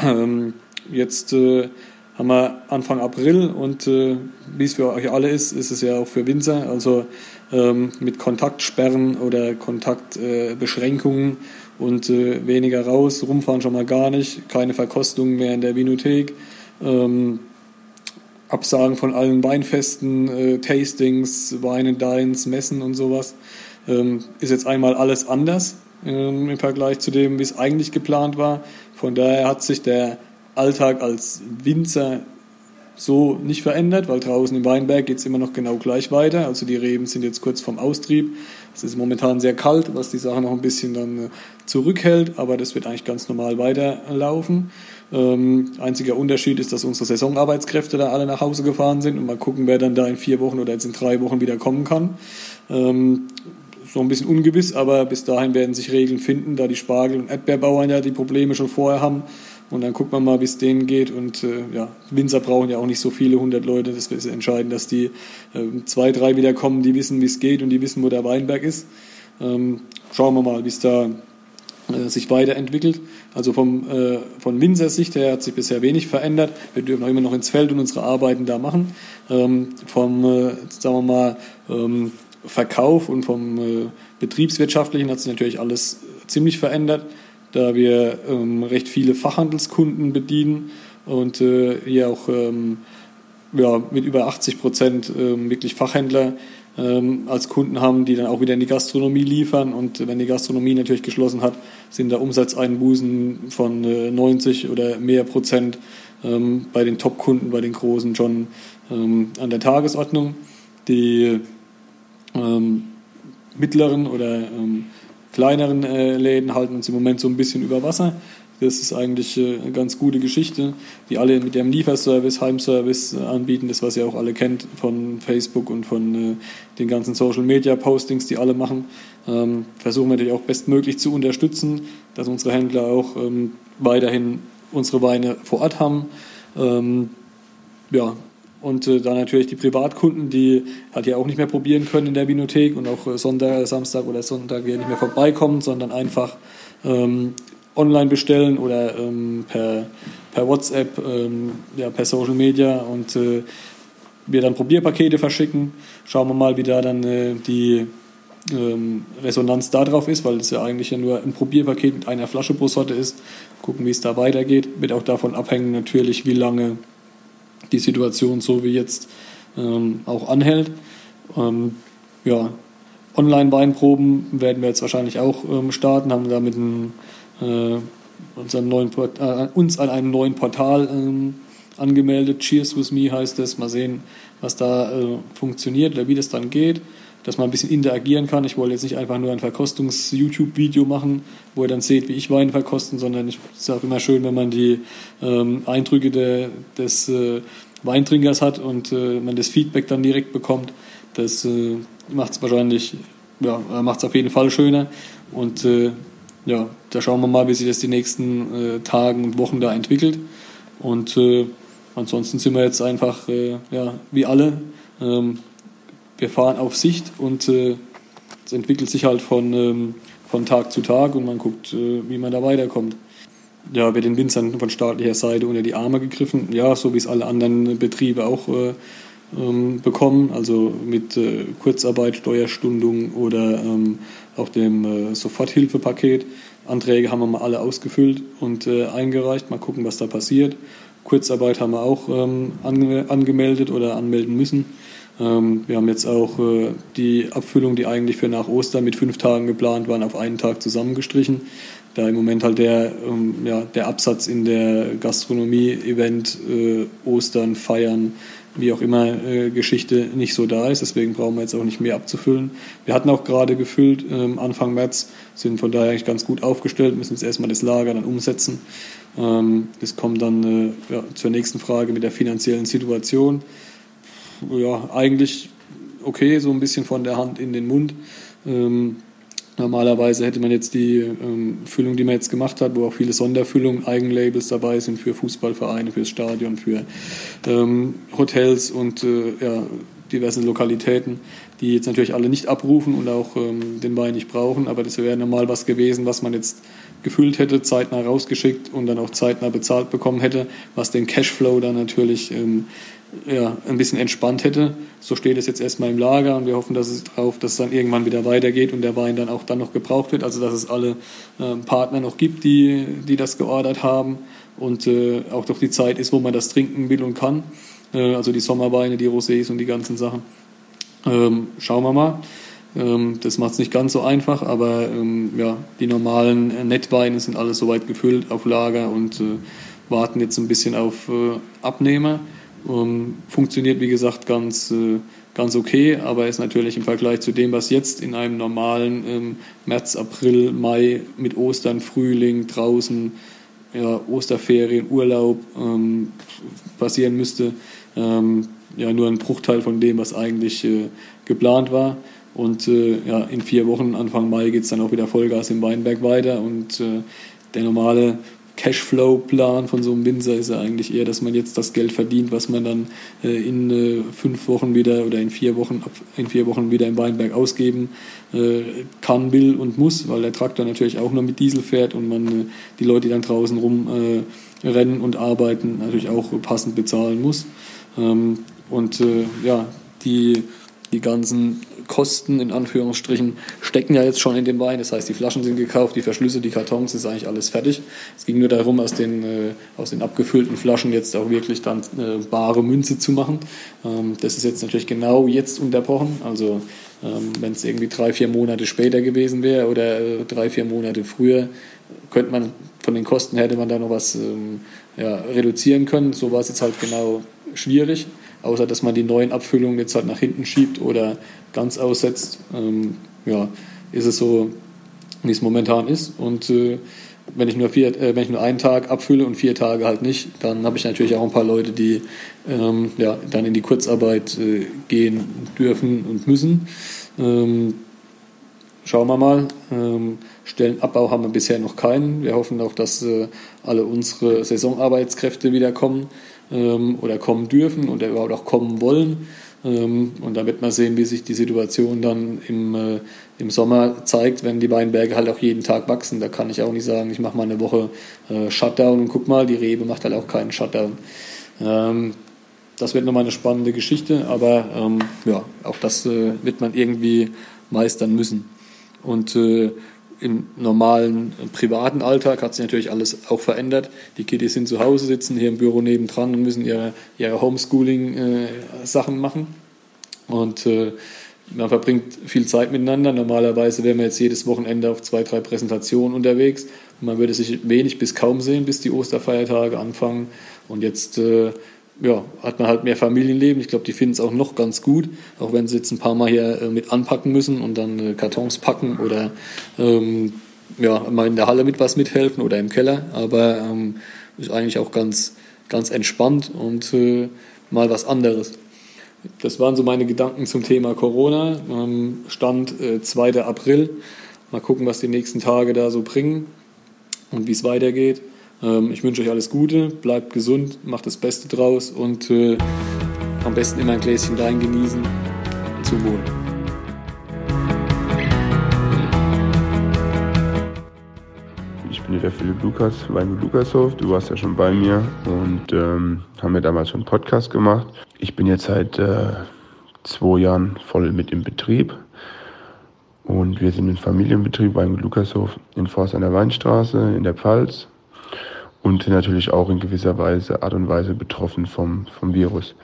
Ähm, jetzt äh, haben wir Anfang April und äh, wie es für euch alle ist, ist es ja auch für Winzer. Also ähm, mit Kontaktsperren oder Kontaktbeschränkungen und äh, weniger raus, rumfahren schon mal gar nicht, keine Verkostungen mehr in der Vinothek. Ähm, Absagen von allen Weinfesten, äh, Tastings, Wein Dines, Messen und sowas. Ähm, ist jetzt einmal alles anders ähm, im Vergleich zu dem, wie es eigentlich geplant war. Von daher hat sich der Alltag als Winzer so nicht verändert, weil draußen im Weinberg geht es immer noch genau gleich weiter. Also die Reben sind jetzt kurz vom Austrieb. Es ist momentan sehr kalt, was die Sache noch ein bisschen dann äh, zurückhält, aber das wird eigentlich ganz normal weiterlaufen. Ähm, einziger Unterschied ist, dass unsere Saisonarbeitskräfte da alle nach Hause gefahren sind und mal gucken, wer dann da in vier Wochen oder jetzt in drei Wochen wieder kommen kann. Ähm, so ein bisschen ungewiss, aber bis dahin werden sich Regeln finden, da die Spargel- und Erdbeerbauern ja die Probleme schon vorher haben und dann guckt man mal, wie es denen geht. Und äh, ja, Winzer brauchen ja auch nicht so viele hundert Leute. Das ist entscheidend, dass die äh, zwei, drei wieder kommen, die wissen, wie es geht und die wissen, wo der Weinberg ist. Ähm, schauen wir mal, wie es da äh, sich weiterentwickelt. Also vom, äh, von Winzersicht her hat sich bisher wenig verändert. Wir dürfen auch immer noch ins Feld und unsere Arbeiten da machen. Ähm, vom, äh, sagen wir mal, ähm, Verkauf und vom äh, Betriebswirtschaftlichen hat sich natürlich alles ziemlich verändert da wir ähm, recht viele Fachhandelskunden bedienen und äh, hier auch ähm, ja, mit über 80 Prozent ähm, wirklich Fachhändler ähm, als Kunden haben, die dann auch wieder in die Gastronomie liefern. Und wenn die Gastronomie natürlich geschlossen hat, sind da Umsatzeinbußen von äh, 90 oder mehr Prozent ähm, bei den Top-Kunden, bei den Großen schon an der Tagesordnung. Die mittleren oder kleineren äh, Läden halten uns im Moment so ein bisschen über Wasser. Das ist eigentlich äh, eine ganz gute Geschichte, die alle mit ihrem Lieferservice, Heimservice äh, anbieten, das was ihr auch alle kennt von Facebook und von äh, den ganzen Social Media Postings, die alle machen. Ähm, versuchen wir natürlich auch bestmöglich zu unterstützen, dass unsere Händler auch ähm, weiterhin unsere Weine vor Ort haben. Ähm, ja, und äh, dann natürlich die Privatkunden, die halt ja auch nicht mehr probieren können in der Binothek und auch äh, Sonntag, Samstag oder Sonntag ja nicht mehr vorbeikommen, sondern einfach ähm, online bestellen oder ähm, per, per WhatsApp, ähm, ja, per Social Media und äh, wir dann Probierpakete verschicken. Schauen wir mal, wie da dann äh, die ähm, Resonanz darauf ist, weil es ja eigentlich ja nur ein Probierpaket mit einer Flasche pro Sorte ist. Gucken, wie es da weitergeht. Wird auch davon abhängen, natürlich, wie lange die Situation so wie jetzt ähm, auch anhält. Ähm, ja, Online-Weinproben werden wir jetzt wahrscheinlich auch ähm, starten, haben damit ein, äh, unserem neuen Port äh, uns an einem neuen Portal ähm, angemeldet. Cheers with me heißt es. Mal sehen, was da äh, funktioniert oder wie das dann geht. Dass man ein bisschen interagieren kann. Ich wollte jetzt nicht einfach nur ein Verkostungs-YouTube-Video machen, wo ihr dann seht, wie ich Wein verkosten, sondern es ist auch immer schön, wenn man die ähm, Eindrücke de, des äh, Weintrinkers hat und äh, man das Feedback dann direkt bekommt. Das äh, macht es wahrscheinlich, ja, macht es auf jeden Fall schöner. Und äh, ja, da schauen wir mal, wie sich das die nächsten äh, Tagen und Wochen da entwickelt. Und äh, ansonsten sind wir jetzt einfach, äh, ja, wie alle, ähm, wir fahren auf Sicht und äh, es entwickelt sich halt von, ähm, von Tag zu Tag und man guckt, äh, wie man da weiterkommt. Ja, wird den Winzern von staatlicher Seite unter die Arme gegriffen, ja, so wie es alle anderen Betriebe auch äh, ähm, bekommen, also mit Kurzarbeit, Steuerstundung oder auch dem äh, Soforthilfepaket. Anträge haben wir mal alle ausgefüllt und äh, eingereicht. Mal gucken, was da passiert. Kurzarbeit haben wir auch ähm, ange angemeldet oder anmelden müssen. Ähm, wir haben jetzt auch äh, die Abfüllung, die eigentlich für nach Ostern mit fünf Tagen geplant waren, auf einen Tag zusammengestrichen. Da im Moment halt der, ähm, ja, der Absatz in der Gastronomie, Event, Ostern, Feiern, wie auch immer äh, Geschichte nicht so da ist. Deswegen brauchen wir jetzt auch nicht mehr abzufüllen. Wir hatten auch gerade gefüllt ähm, Anfang März, sind von daher eigentlich ganz gut aufgestellt, müssen jetzt erstmal das Lager dann umsetzen. Ähm, das kommt dann äh, ja, zur nächsten Frage mit der finanziellen Situation. Ja, eigentlich okay, so ein bisschen von der Hand in den Mund. Ähm, Normalerweise hätte man jetzt die ähm, Füllung, die man jetzt gemacht hat, wo auch viele Sonderfüllungen, Eigenlabels dabei sind für Fußballvereine, fürs Stadion, für ähm, Hotels und äh, ja, diverse Lokalitäten, die jetzt natürlich alle nicht abrufen und auch ähm, den Wein nicht brauchen. Aber das wäre normal was gewesen, was man jetzt gefüllt hätte, zeitnah rausgeschickt und dann auch zeitnah bezahlt bekommen hätte, was den Cashflow dann natürlich ähm, ja, ein bisschen entspannt hätte. So steht es jetzt erstmal im Lager und wir hoffen, dass es drauf, dass es dann irgendwann wieder weitergeht und der Wein dann auch dann noch gebraucht wird. Also dass es alle äh, Partner noch gibt, die, die das geordert haben und äh, auch doch die Zeit ist, wo man das trinken will und kann. Äh, also die Sommerweine, die Rosés und die ganzen Sachen. Ähm, schauen wir mal. Ähm, das macht es nicht ganz so einfach, aber ähm, ja, die normalen Nettweine sind alles soweit gefüllt auf Lager und äh, warten jetzt ein bisschen auf äh, Abnehmer. Ähm, funktioniert, wie gesagt, ganz, äh, ganz okay, aber ist natürlich im Vergleich zu dem, was jetzt in einem normalen ähm, März, April, Mai mit Ostern, Frühling, draußen, ja, Osterferien, Urlaub ähm, passieren müsste, ähm, ja, nur ein Bruchteil von dem, was eigentlich äh, geplant war. Und äh, ja, in vier Wochen, Anfang Mai, geht es dann auch wieder Vollgas im Weinberg weiter und äh, der normale Cashflow-Plan von so einem Winzer ist ja eigentlich eher, dass man jetzt das Geld verdient, was man dann äh, in äh, fünf Wochen wieder oder in vier Wochen, in vier Wochen wieder im Weinberg ausgeben äh, kann, will und muss, weil der Traktor natürlich auch nur mit Diesel fährt und man äh, die Leute, die dann draußen rumrennen äh, und arbeiten, natürlich auch passend bezahlen muss. Ähm, und äh, ja, die, die ganzen Kosten in Anführungsstrichen stecken ja jetzt schon in dem Wein. Das heißt, die Flaschen sind gekauft, die Verschlüsse, die Kartons, ist eigentlich alles fertig. Es ging nur darum, aus den, äh, aus den abgefüllten Flaschen jetzt auch wirklich dann äh, bare Münze zu machen. Ähm, das ist jetzt natürlich genau jetzt unterbrochen. Also ähm, wenn es irgendwie drei, vier Monate später gewesen wäre oder äh, drei, vier Monate früher, könnte man von den Kosten hätte man da noch was ähm, ja, reduzieren können. So war es jetzt halt genau schwierig außer dass man die neuen Abfüllungen jetzt halt nach hinten schiebt oder ganz aussetzt, ähm, ja, ist es so, wie es momentan ist. Und äh, wenn ich nur vier, äh, wenn ich nur einen Tag abfülle und vier Tage halt nicht, dann habe ich natürlich auch ein paar Leute, die ähm, ja, dann in die Kurzarbeit äh, gehen dürfen und müssen. Ähm, schauen wir mal. Ähm, Stellenabbau haben wir bisher noch keinen. Wir hoffen auch, dass äh, alle unsere Saisonarbeitskräfte wieder kommen. Ähm, oder kommen dürfen und überhaupt auch kommen wollen. Ähm, und da wird man sehen, wie sich die Situation dann im, äh, im Sommer zeigt, wenn die Weinberge halt auch jeden Tag wachsen. Da kann ich auch nicht sagen, ich mache mal eine Woche äh, Shutdown und guck mal, die Rebe macht halt auch keinen Shutdown. Ähm, das wird nochmal eine spannende Geschichte, aber ähm, ja, auch das äh, wird man irgendwie meistern müssen. Und äh, im normalen äh, privaten Alltag hat sich natürlich alles auch verändert. Die Kiddies sind zu Hause, sitzen hier im Büro nebendran und müssen ihre, ihre Homeschooling-Sachen äh, machen. Und äh, man verbringt viel Zeit miteinander. Normalerweise wäre man jetzt jedes Wochenende auf zwei, drei Präsentationen unterwegs. Und man würde sich wenig bis kaum sehen, bis die Osterfeiertage anfangen. Und jetzt äh, ja, hat man halt mehr Familienleben. Ich glaube, die finden es auch noch ganz gut, auch wenn sie jetzt ein paar Mal hier äh, mit anpacken müssen und dann äh, Kartons packen oder ähm, ja, mal in der Halle mit was mithelfen oder im Keller. Aber ähm, ist eigentlich auch ganz, ganz entspannt und äh, mal was anderes. Das waren so meine Gedanken zum Thema Corona. Ähm, Stand äh, 2. April. Mal gucken, was die nächsten Tage da so bringen und wie es weitergeht. Ähm, ich wünsche euch alles Gute, bleibt gesund, macht das Beste draus und äh, am besten immer ein Gläschen Wein genießen. Zum Wohl. Ich bin der Philipp Lukas, Weingut Lukashof. Du warst ja schon bei mir und ähm, haben wir damals schon einen Podcast gemacht. Ich bin jetzt seit äh, zwei Jahren voll mit im Betrieb. Und wir sind ein Familienbetrieb, Weingut Lukashof in Forst an der Weinstraße in der Pfalz und natürlich auch in gewisser Weise, Art und Weise betroffen vom, vom Virus.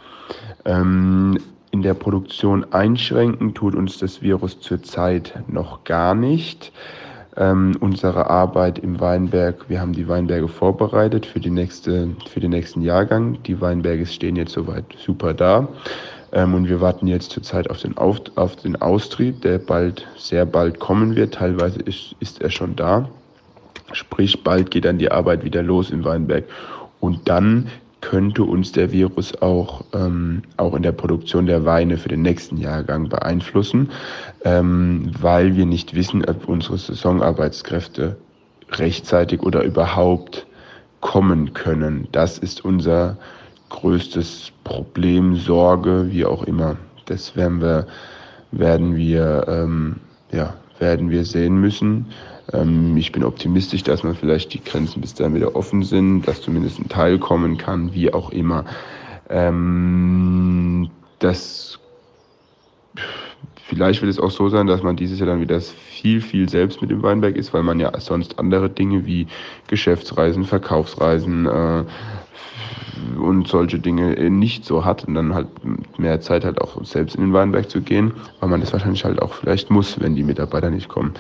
Ähm, in der Produktion einschränken tut uns das Virus zurzeit noch gar nicht. Ähm, unsere Arbeit im Weinberg, wir haben die Weinberge vorbereitet für, die nächste, für den nächsten Jahrgang. Die Weinberge stehen jetzt soweit super da. Ähm, und wir warten jetzt zurzeit auf den, auf, auf den Austrieb, der bald, sehr bald kommen wird. Teilweise ist, ist er schon da. Sprich, bald geht dann die Arbeit wieder los im Weinberg. Und dann könnte uns der Virus auch, ähm, auch in der Produktion der Weine für den nächsten Jahrgang beeinflussen, ähm, weil wir nicht wissen, ob unsere Saisonarbeitskräfte rechtzeitig oder überhaupt kommen können. Das ist unser größtes Problem, Sorge, wie auch immer. Das werden wir, werden wir, ähm, ja, werden wir sehen müssen. Ähm, ich bin optimistisch, dass man vielleicht die Grenzen bis dahin wieder offen sind, dass zumindest ein Teil kommen kann, wie auch immer. Ähm, das Vielleicht wird es auch so sein, dass man dieses Jahr dann wieder viel, viel selbst mit dem Weinberg ist, weil man ja sonst andere Dinge wie Geschäftsreisen, Verkaufsreisen äh, und solche Dinge nicht so hat und dann halt mehr Zeit hat, auch selbst in den Weinberg zu gehen, weil man das wahrscheinlich halt auch vielleicht muss, wenn die Mitarbeiter nicht kommen.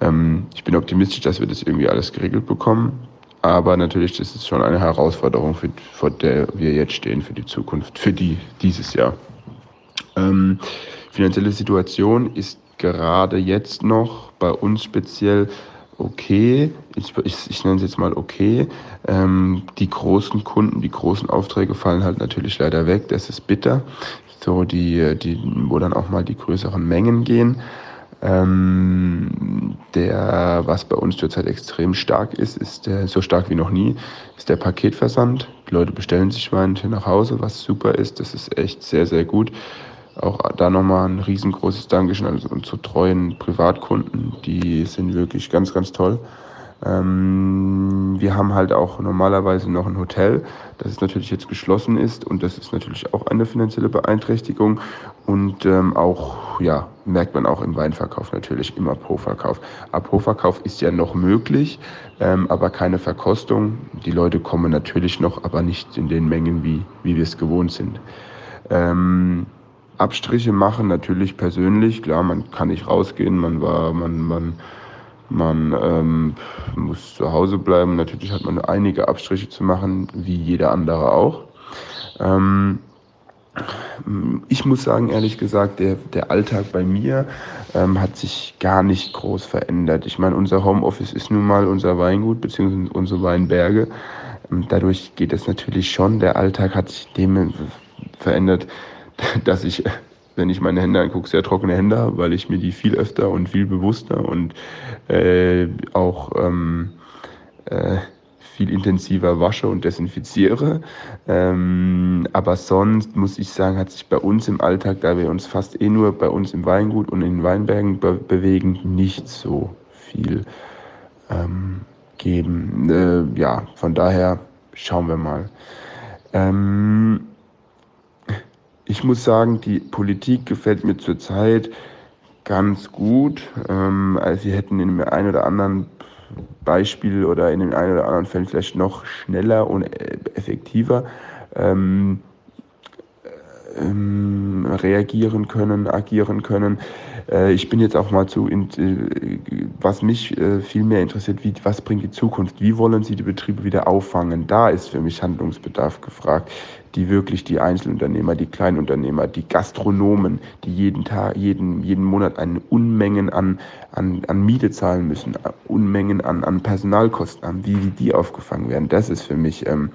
Ähm, ich bin optimistisch, dass wir das irgendwie alles geregelt bekommen. Aber natürlich ist es schon eine Herausforderung, für, vor der wir jetzt stehen für die Zukunft, für die dieses Jahr. Ähm, finanzielle Situation ist gerade jetzt noch bei uns speziell okay. Ich, ich, ich nenne es jetzt mal okay. Ähm, die großen Kunden, die großen Aufträge fallen halt natürlich leider weg. Das ist bitter. So die, die, wo dann auch mal die größeren Mengen gehen. Ähm, der, was bei uns zurzeit extrem stark ist, ist der, so stark wie noch nie, ist der Paketversand. Die Leute bestellen sich Wein nach Hause, was super ist. Das ist echt sehr, sehr gut. Auch da nochmal ein riesengroßes Dankeschön an unsere treuen Privatkunden. Die sind wirklich ganz, ganz toll. Ähm, wir haben halt auch normalerweise noch ein Hotel, das natürlich jetzt geschlossen ist und das ist natürlich auch eine finanzielle Beeinträchtigung und ähm, auch, ja, merkt man auch im Weinverkauf natürlich, im Apo-Verkauf. Apo-Verkauf ist ja noch möglich, ähm, aber keine Verkostung. Die Leute kommen natürlich noch, aber nicht in den Mengen, wie, wie wir es gewohnt sind. Ähm, Abstriche machen natürlich persönlich, klar, man kann nicht rausgehen, man war, man, man, man ähm, muss zu Hause bleiben. Natürlich hat man einige Abstriche zu machen, wie jeder andere auch. Ähm, ich muss sagen, ehrlich gesagt, der, der Alltag bei mir ähm, hat sich gar nicht groß verändert. Ich meine, unser Homeoffice ist nun mal unser Weingut bzw. unsere Weinberge. Ähm, dadurch geht es natürlich schon. Der Alltag hat sich dem verändert, dass ich wenn ich meine Hände angucke, sehr trockene Hände habe, weil ich mir die viel öfter und viel bewusster und äh, auch ähm, äh, viel intensiver wasche und desinfiziere. Ähm, aber sonst muss ich sagen, hat sich bei uns im Alltag, da wir uns fast eh nur bei uns im Weingut und in Weinbergen be bewegen, nicht so viel ähm, geben. Äh, ja, von daher schauen wir mal. Ähm, ich muss sagen, die Politik gefällt mir zurzeit ganz gut. Ähm, also sie hätten in dem einen oder anderen Beispiel oder in den einen oder anderen Fällen vielleicht noch schneller und äh, effektiver ähm, ähm, reagieren können, agieren können. Äh, ich bin jetzt auch mal zu, in, äh, was mich äh, viel mehr interessiert, wie, was bringt die Zukunft? Wie wollen Sie die Betriebe wieder auffangen? Da ist für mich Handlungsbedarf gefragt, die wirklich die Einzelunternehmer, die Kleinunternehmer, die Gastronomen, die jeden Tag, jeden, jeden Monat eine Unmengen an, an, an Miete zahlen müssen, Unmengen an, an Personalkosten haben, wie, wie die aufgefangen werden. Das ist für mich, ähm,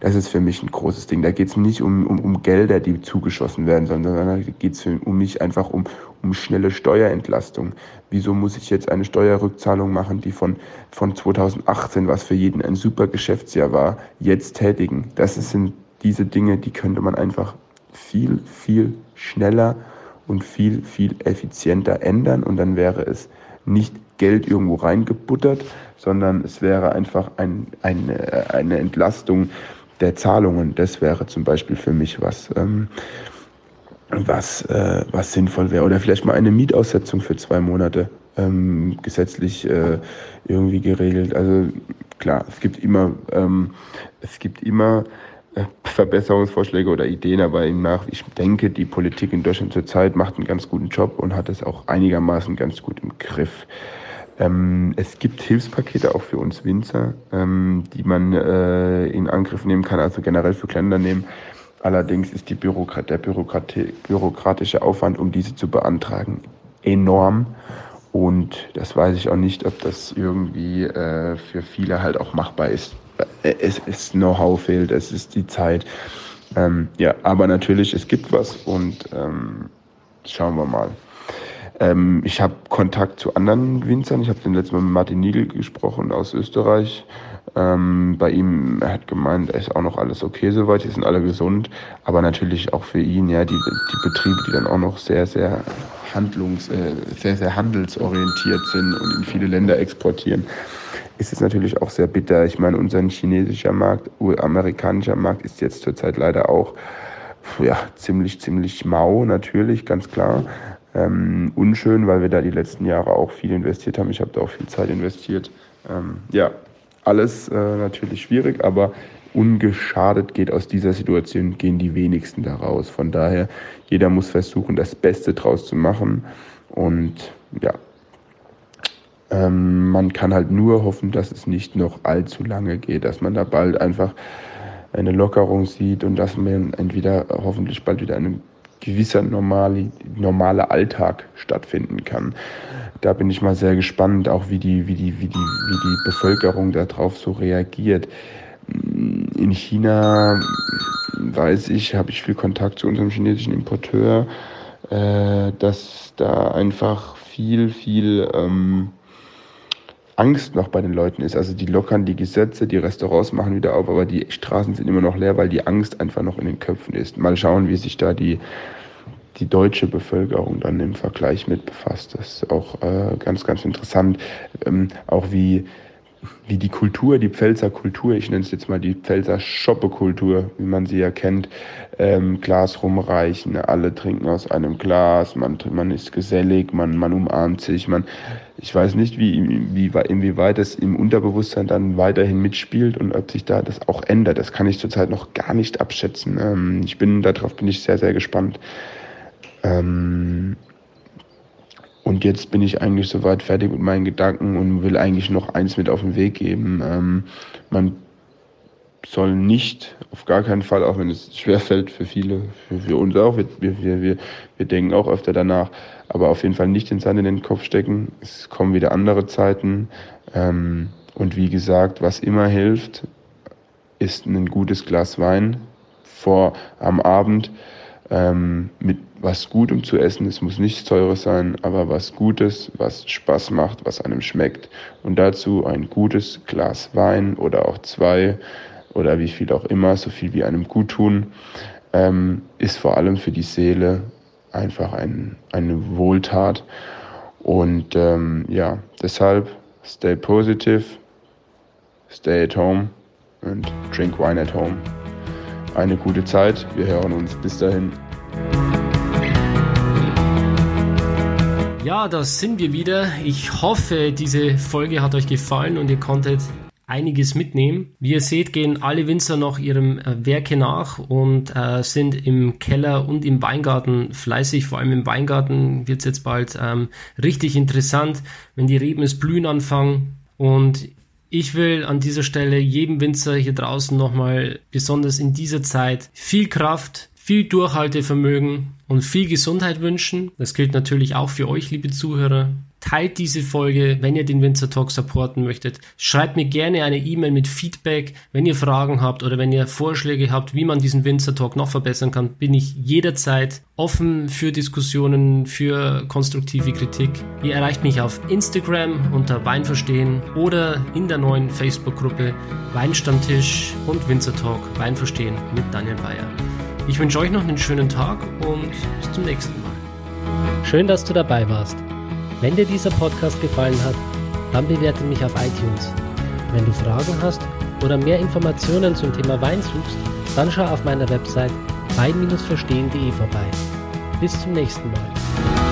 das ist für mich ein großes Ding. Da geht es nicht um, um, um Gelder, die zugeschossen werden, sondern da geht es um mich einfach um, um schnelle Steuerentlastung. Wieso muss ich jetzt eine Steuerrückzahlung machen, die von, von 2018, was für jeden ein super Geschäftsjahr war, jetzt tätigen? Das sind diese Dinge, die könnte man einfach viel, viel schneller und viel, viel effizienter ändern und dann wäre es nicht Geld irgendwo reingebuttert, sondern es wäre einfach ein, eine, eine Entlastung der Zahlungen. Das wäre zum Beispiel für mich was, ähm, was, äh, was sinnvoll wäre. Oder vielleicht mal eine Mietaussetzung für zwei Monate ähm, gesetzlich äh, irgendwie geregelt. Also klar, es gibt immer, ähm, es gibt immer äh, Verbesserungsvorschläge oder Ideen, aber nach, ich denke, die Politik in Deutschland zurzeit macht einen ganz guten Job und hat es auch einigermaßen ganz gut im Griff. Ähm, es gibt Hilfspakete auch für uns Winzer, ähm, die man äh, in Angriff nehmen kann, also generell für Kleinunternehmen. Allerdings ist Bürokrat der Bürokratie bürokratische Aufwand, um diese zu beantragen, enorm. Und das weiß ich auch nicht, ob das irgendwie äh, für viele halt auch machbar ist. Es ist Know-how fehlt, es ist die Zeit. Ähm, ja, aber natürlich, es gibt was und ähm, schauen wir mal. Ähm, ich habe Kontakt zu anderen Winzern. Ich habe den letzten Mal mit Martin Niegel gesprochen aus Österreich. Ähm, bei ihm, er hat gemeint, ist auch noch alles okay soweit, die sind alle gesund. Aber natürlich auch für ihn, ja, die, die Betriebe, die dann auch noch sehr, sehr handlungs, äh, sehr, sehr handelsorientiert sind und in viele Länder exportieren ist es natürlich auch sehr bitter. Ich meine, unser chinesischer Markt, amerikanischer Markt ist jetzt zurzeit leider auch ja, ziemlich, ziemlich mau, natürlich, ganz klar. Ähm, unschön, weil wir da die letzten Jahre auch viel investiert haben. Ich habe da auch viel Zeit investiert. Ähm, ja, alles äh, natürlich schwierig, aber ungeschadet geht aus dieser Situation, gehen die wenigsten daraus. Von daher, jeder muss versuchen, das Beste draus zu machen. Und ja, ähm, man kann halt nur hoffen, dass es nicht noch allzu lange geht, dass man da bald einfach eine Lockerung sieht und dass man entweder hoffentlich bald wieder ein gewisser normale, normale Alltag stattfinden kann. Da bin ich mal sehr gespannt, auch wie die, wie die, wie die, wie die Bevölkerung darauf so reagiert. In China weiß ich, habe ich viel Kontakt zu unserem chinesischen Importeur, äh, dass da einfach viel, viel ähm, Angst noch bei den Leuten ist. Also die lockern die Gesetze, die Restaurants machen wieder auf, aber die Straßen sind immer noch leer, weil die Angst einfach noch in den Köpfen ist. Mal schauen, wie sich da die, die deutsche Bevölkerung dann im Vergleich mit befasst. Das ist auch äh, ganz, ganz interessant. Ähm, auch wie wie die Kultur, die Pfälzer Kultur, ich nenne es jetzt mal die Pfälzer Schoppekultur, wie man sie ja kennt, ähm, Glas rumreichen, alle trinken aus einem Glas, man, man ist gesellig, man, man umarmt sich, man, ich weiß nicht, wie, wie, inwieweit das im Unterbewusstsein dann weiterhin mitspielt und ob sich da das auch ändert, das kann ich zurzeit noch gar nicht abschätzen. Ähm, ich bin, darauf bin ich sehr, sehr gespannt. Ähm, und jetzt bin ich eigentlich soweit fertig mit meinen Gedanken und will eigentlich noch eins mit auf den Weg geben. Ähm, man soll nicht, auf gar keinen Fall, auch wenn es schwerfällt für viele, für, für uns auch, wir, wir, wir, wir denken auch öfter danach, aber auf jeden Fall nicht den Sand in den Kopf stecken. Es kommen wieder andere Zeiten. Ähm, und wie gesagt, was immer hilft, ist ein gutes Glas Wein vor am Abend ähm, mit was Gutem zu essen. Es muss nichts Teures sein, aber was Gutes, was Spaß macht, was einem schmeckt. Und dazu ein gutes Glas Wein oder auch zwei oder wie viel auch immer, so viel wie einem gut tun, ähm, ist vor allem für die Seele einfach ein, eine Wohltat. Und ähm, ja, deshalb stay positive, stay at home and drink wine at home. Eine gute Zeit. Wir hören uns. Bis dahin. Ja, da sind wir wieder. Ich hoffe, diese Folge hat euch gefallen und ihr konntet einiges mitnehmen. Wie ihr seht, gehen alle Winzer noch ihrem äh, Werke nach und äh, sind im Keller und im Weingarten fleißig. Vor allem im Weingarten wird es jetzt bald ähm, richtig interessant, wenn die Reben es blühen anfangen. Und ich will an dieser Stelle jedem Winzer hier draußen nochmal besonders in dieser Zeit viel Kraft, viel Durchhaltevermögen und viel Gesundheit wünschen. Das gilt natürlich auch für euch, liebe Zuhörer. Teilt diese Folge, wenn ihr den Winzer Talk supporten möchtet. Schreibt mir gerne eine E-Mail mit Feedback, wenn ihr Fragen habt oder wenn ihr Vorschläge habt, wie man diesen Winzer Talk noch verbessern kann. Bin ich jederzeit offen für Diskussionen, für konstruktive Kritik. Ihr erreicht mich auf Instagram unter Weinverstehen oder in der neuen Facebook-Gruppe Weinstammtisch und Winzer Talk Weinverstehen mit Daniel Bayer. Ich wünsche euch noch einen schönen Tag und bis zum nächsten Mal. Schön, dass du dabei warst. Wenn dir dieser Podcast gefallen hat, dann bewerte mich auf iTunes. Wenn du Fragen hast oder mehr Informationen zum Thema Wein suchst, dann schau auf meiner Website wein-verstehen.de vorbei. Bis zum nächsten Mal.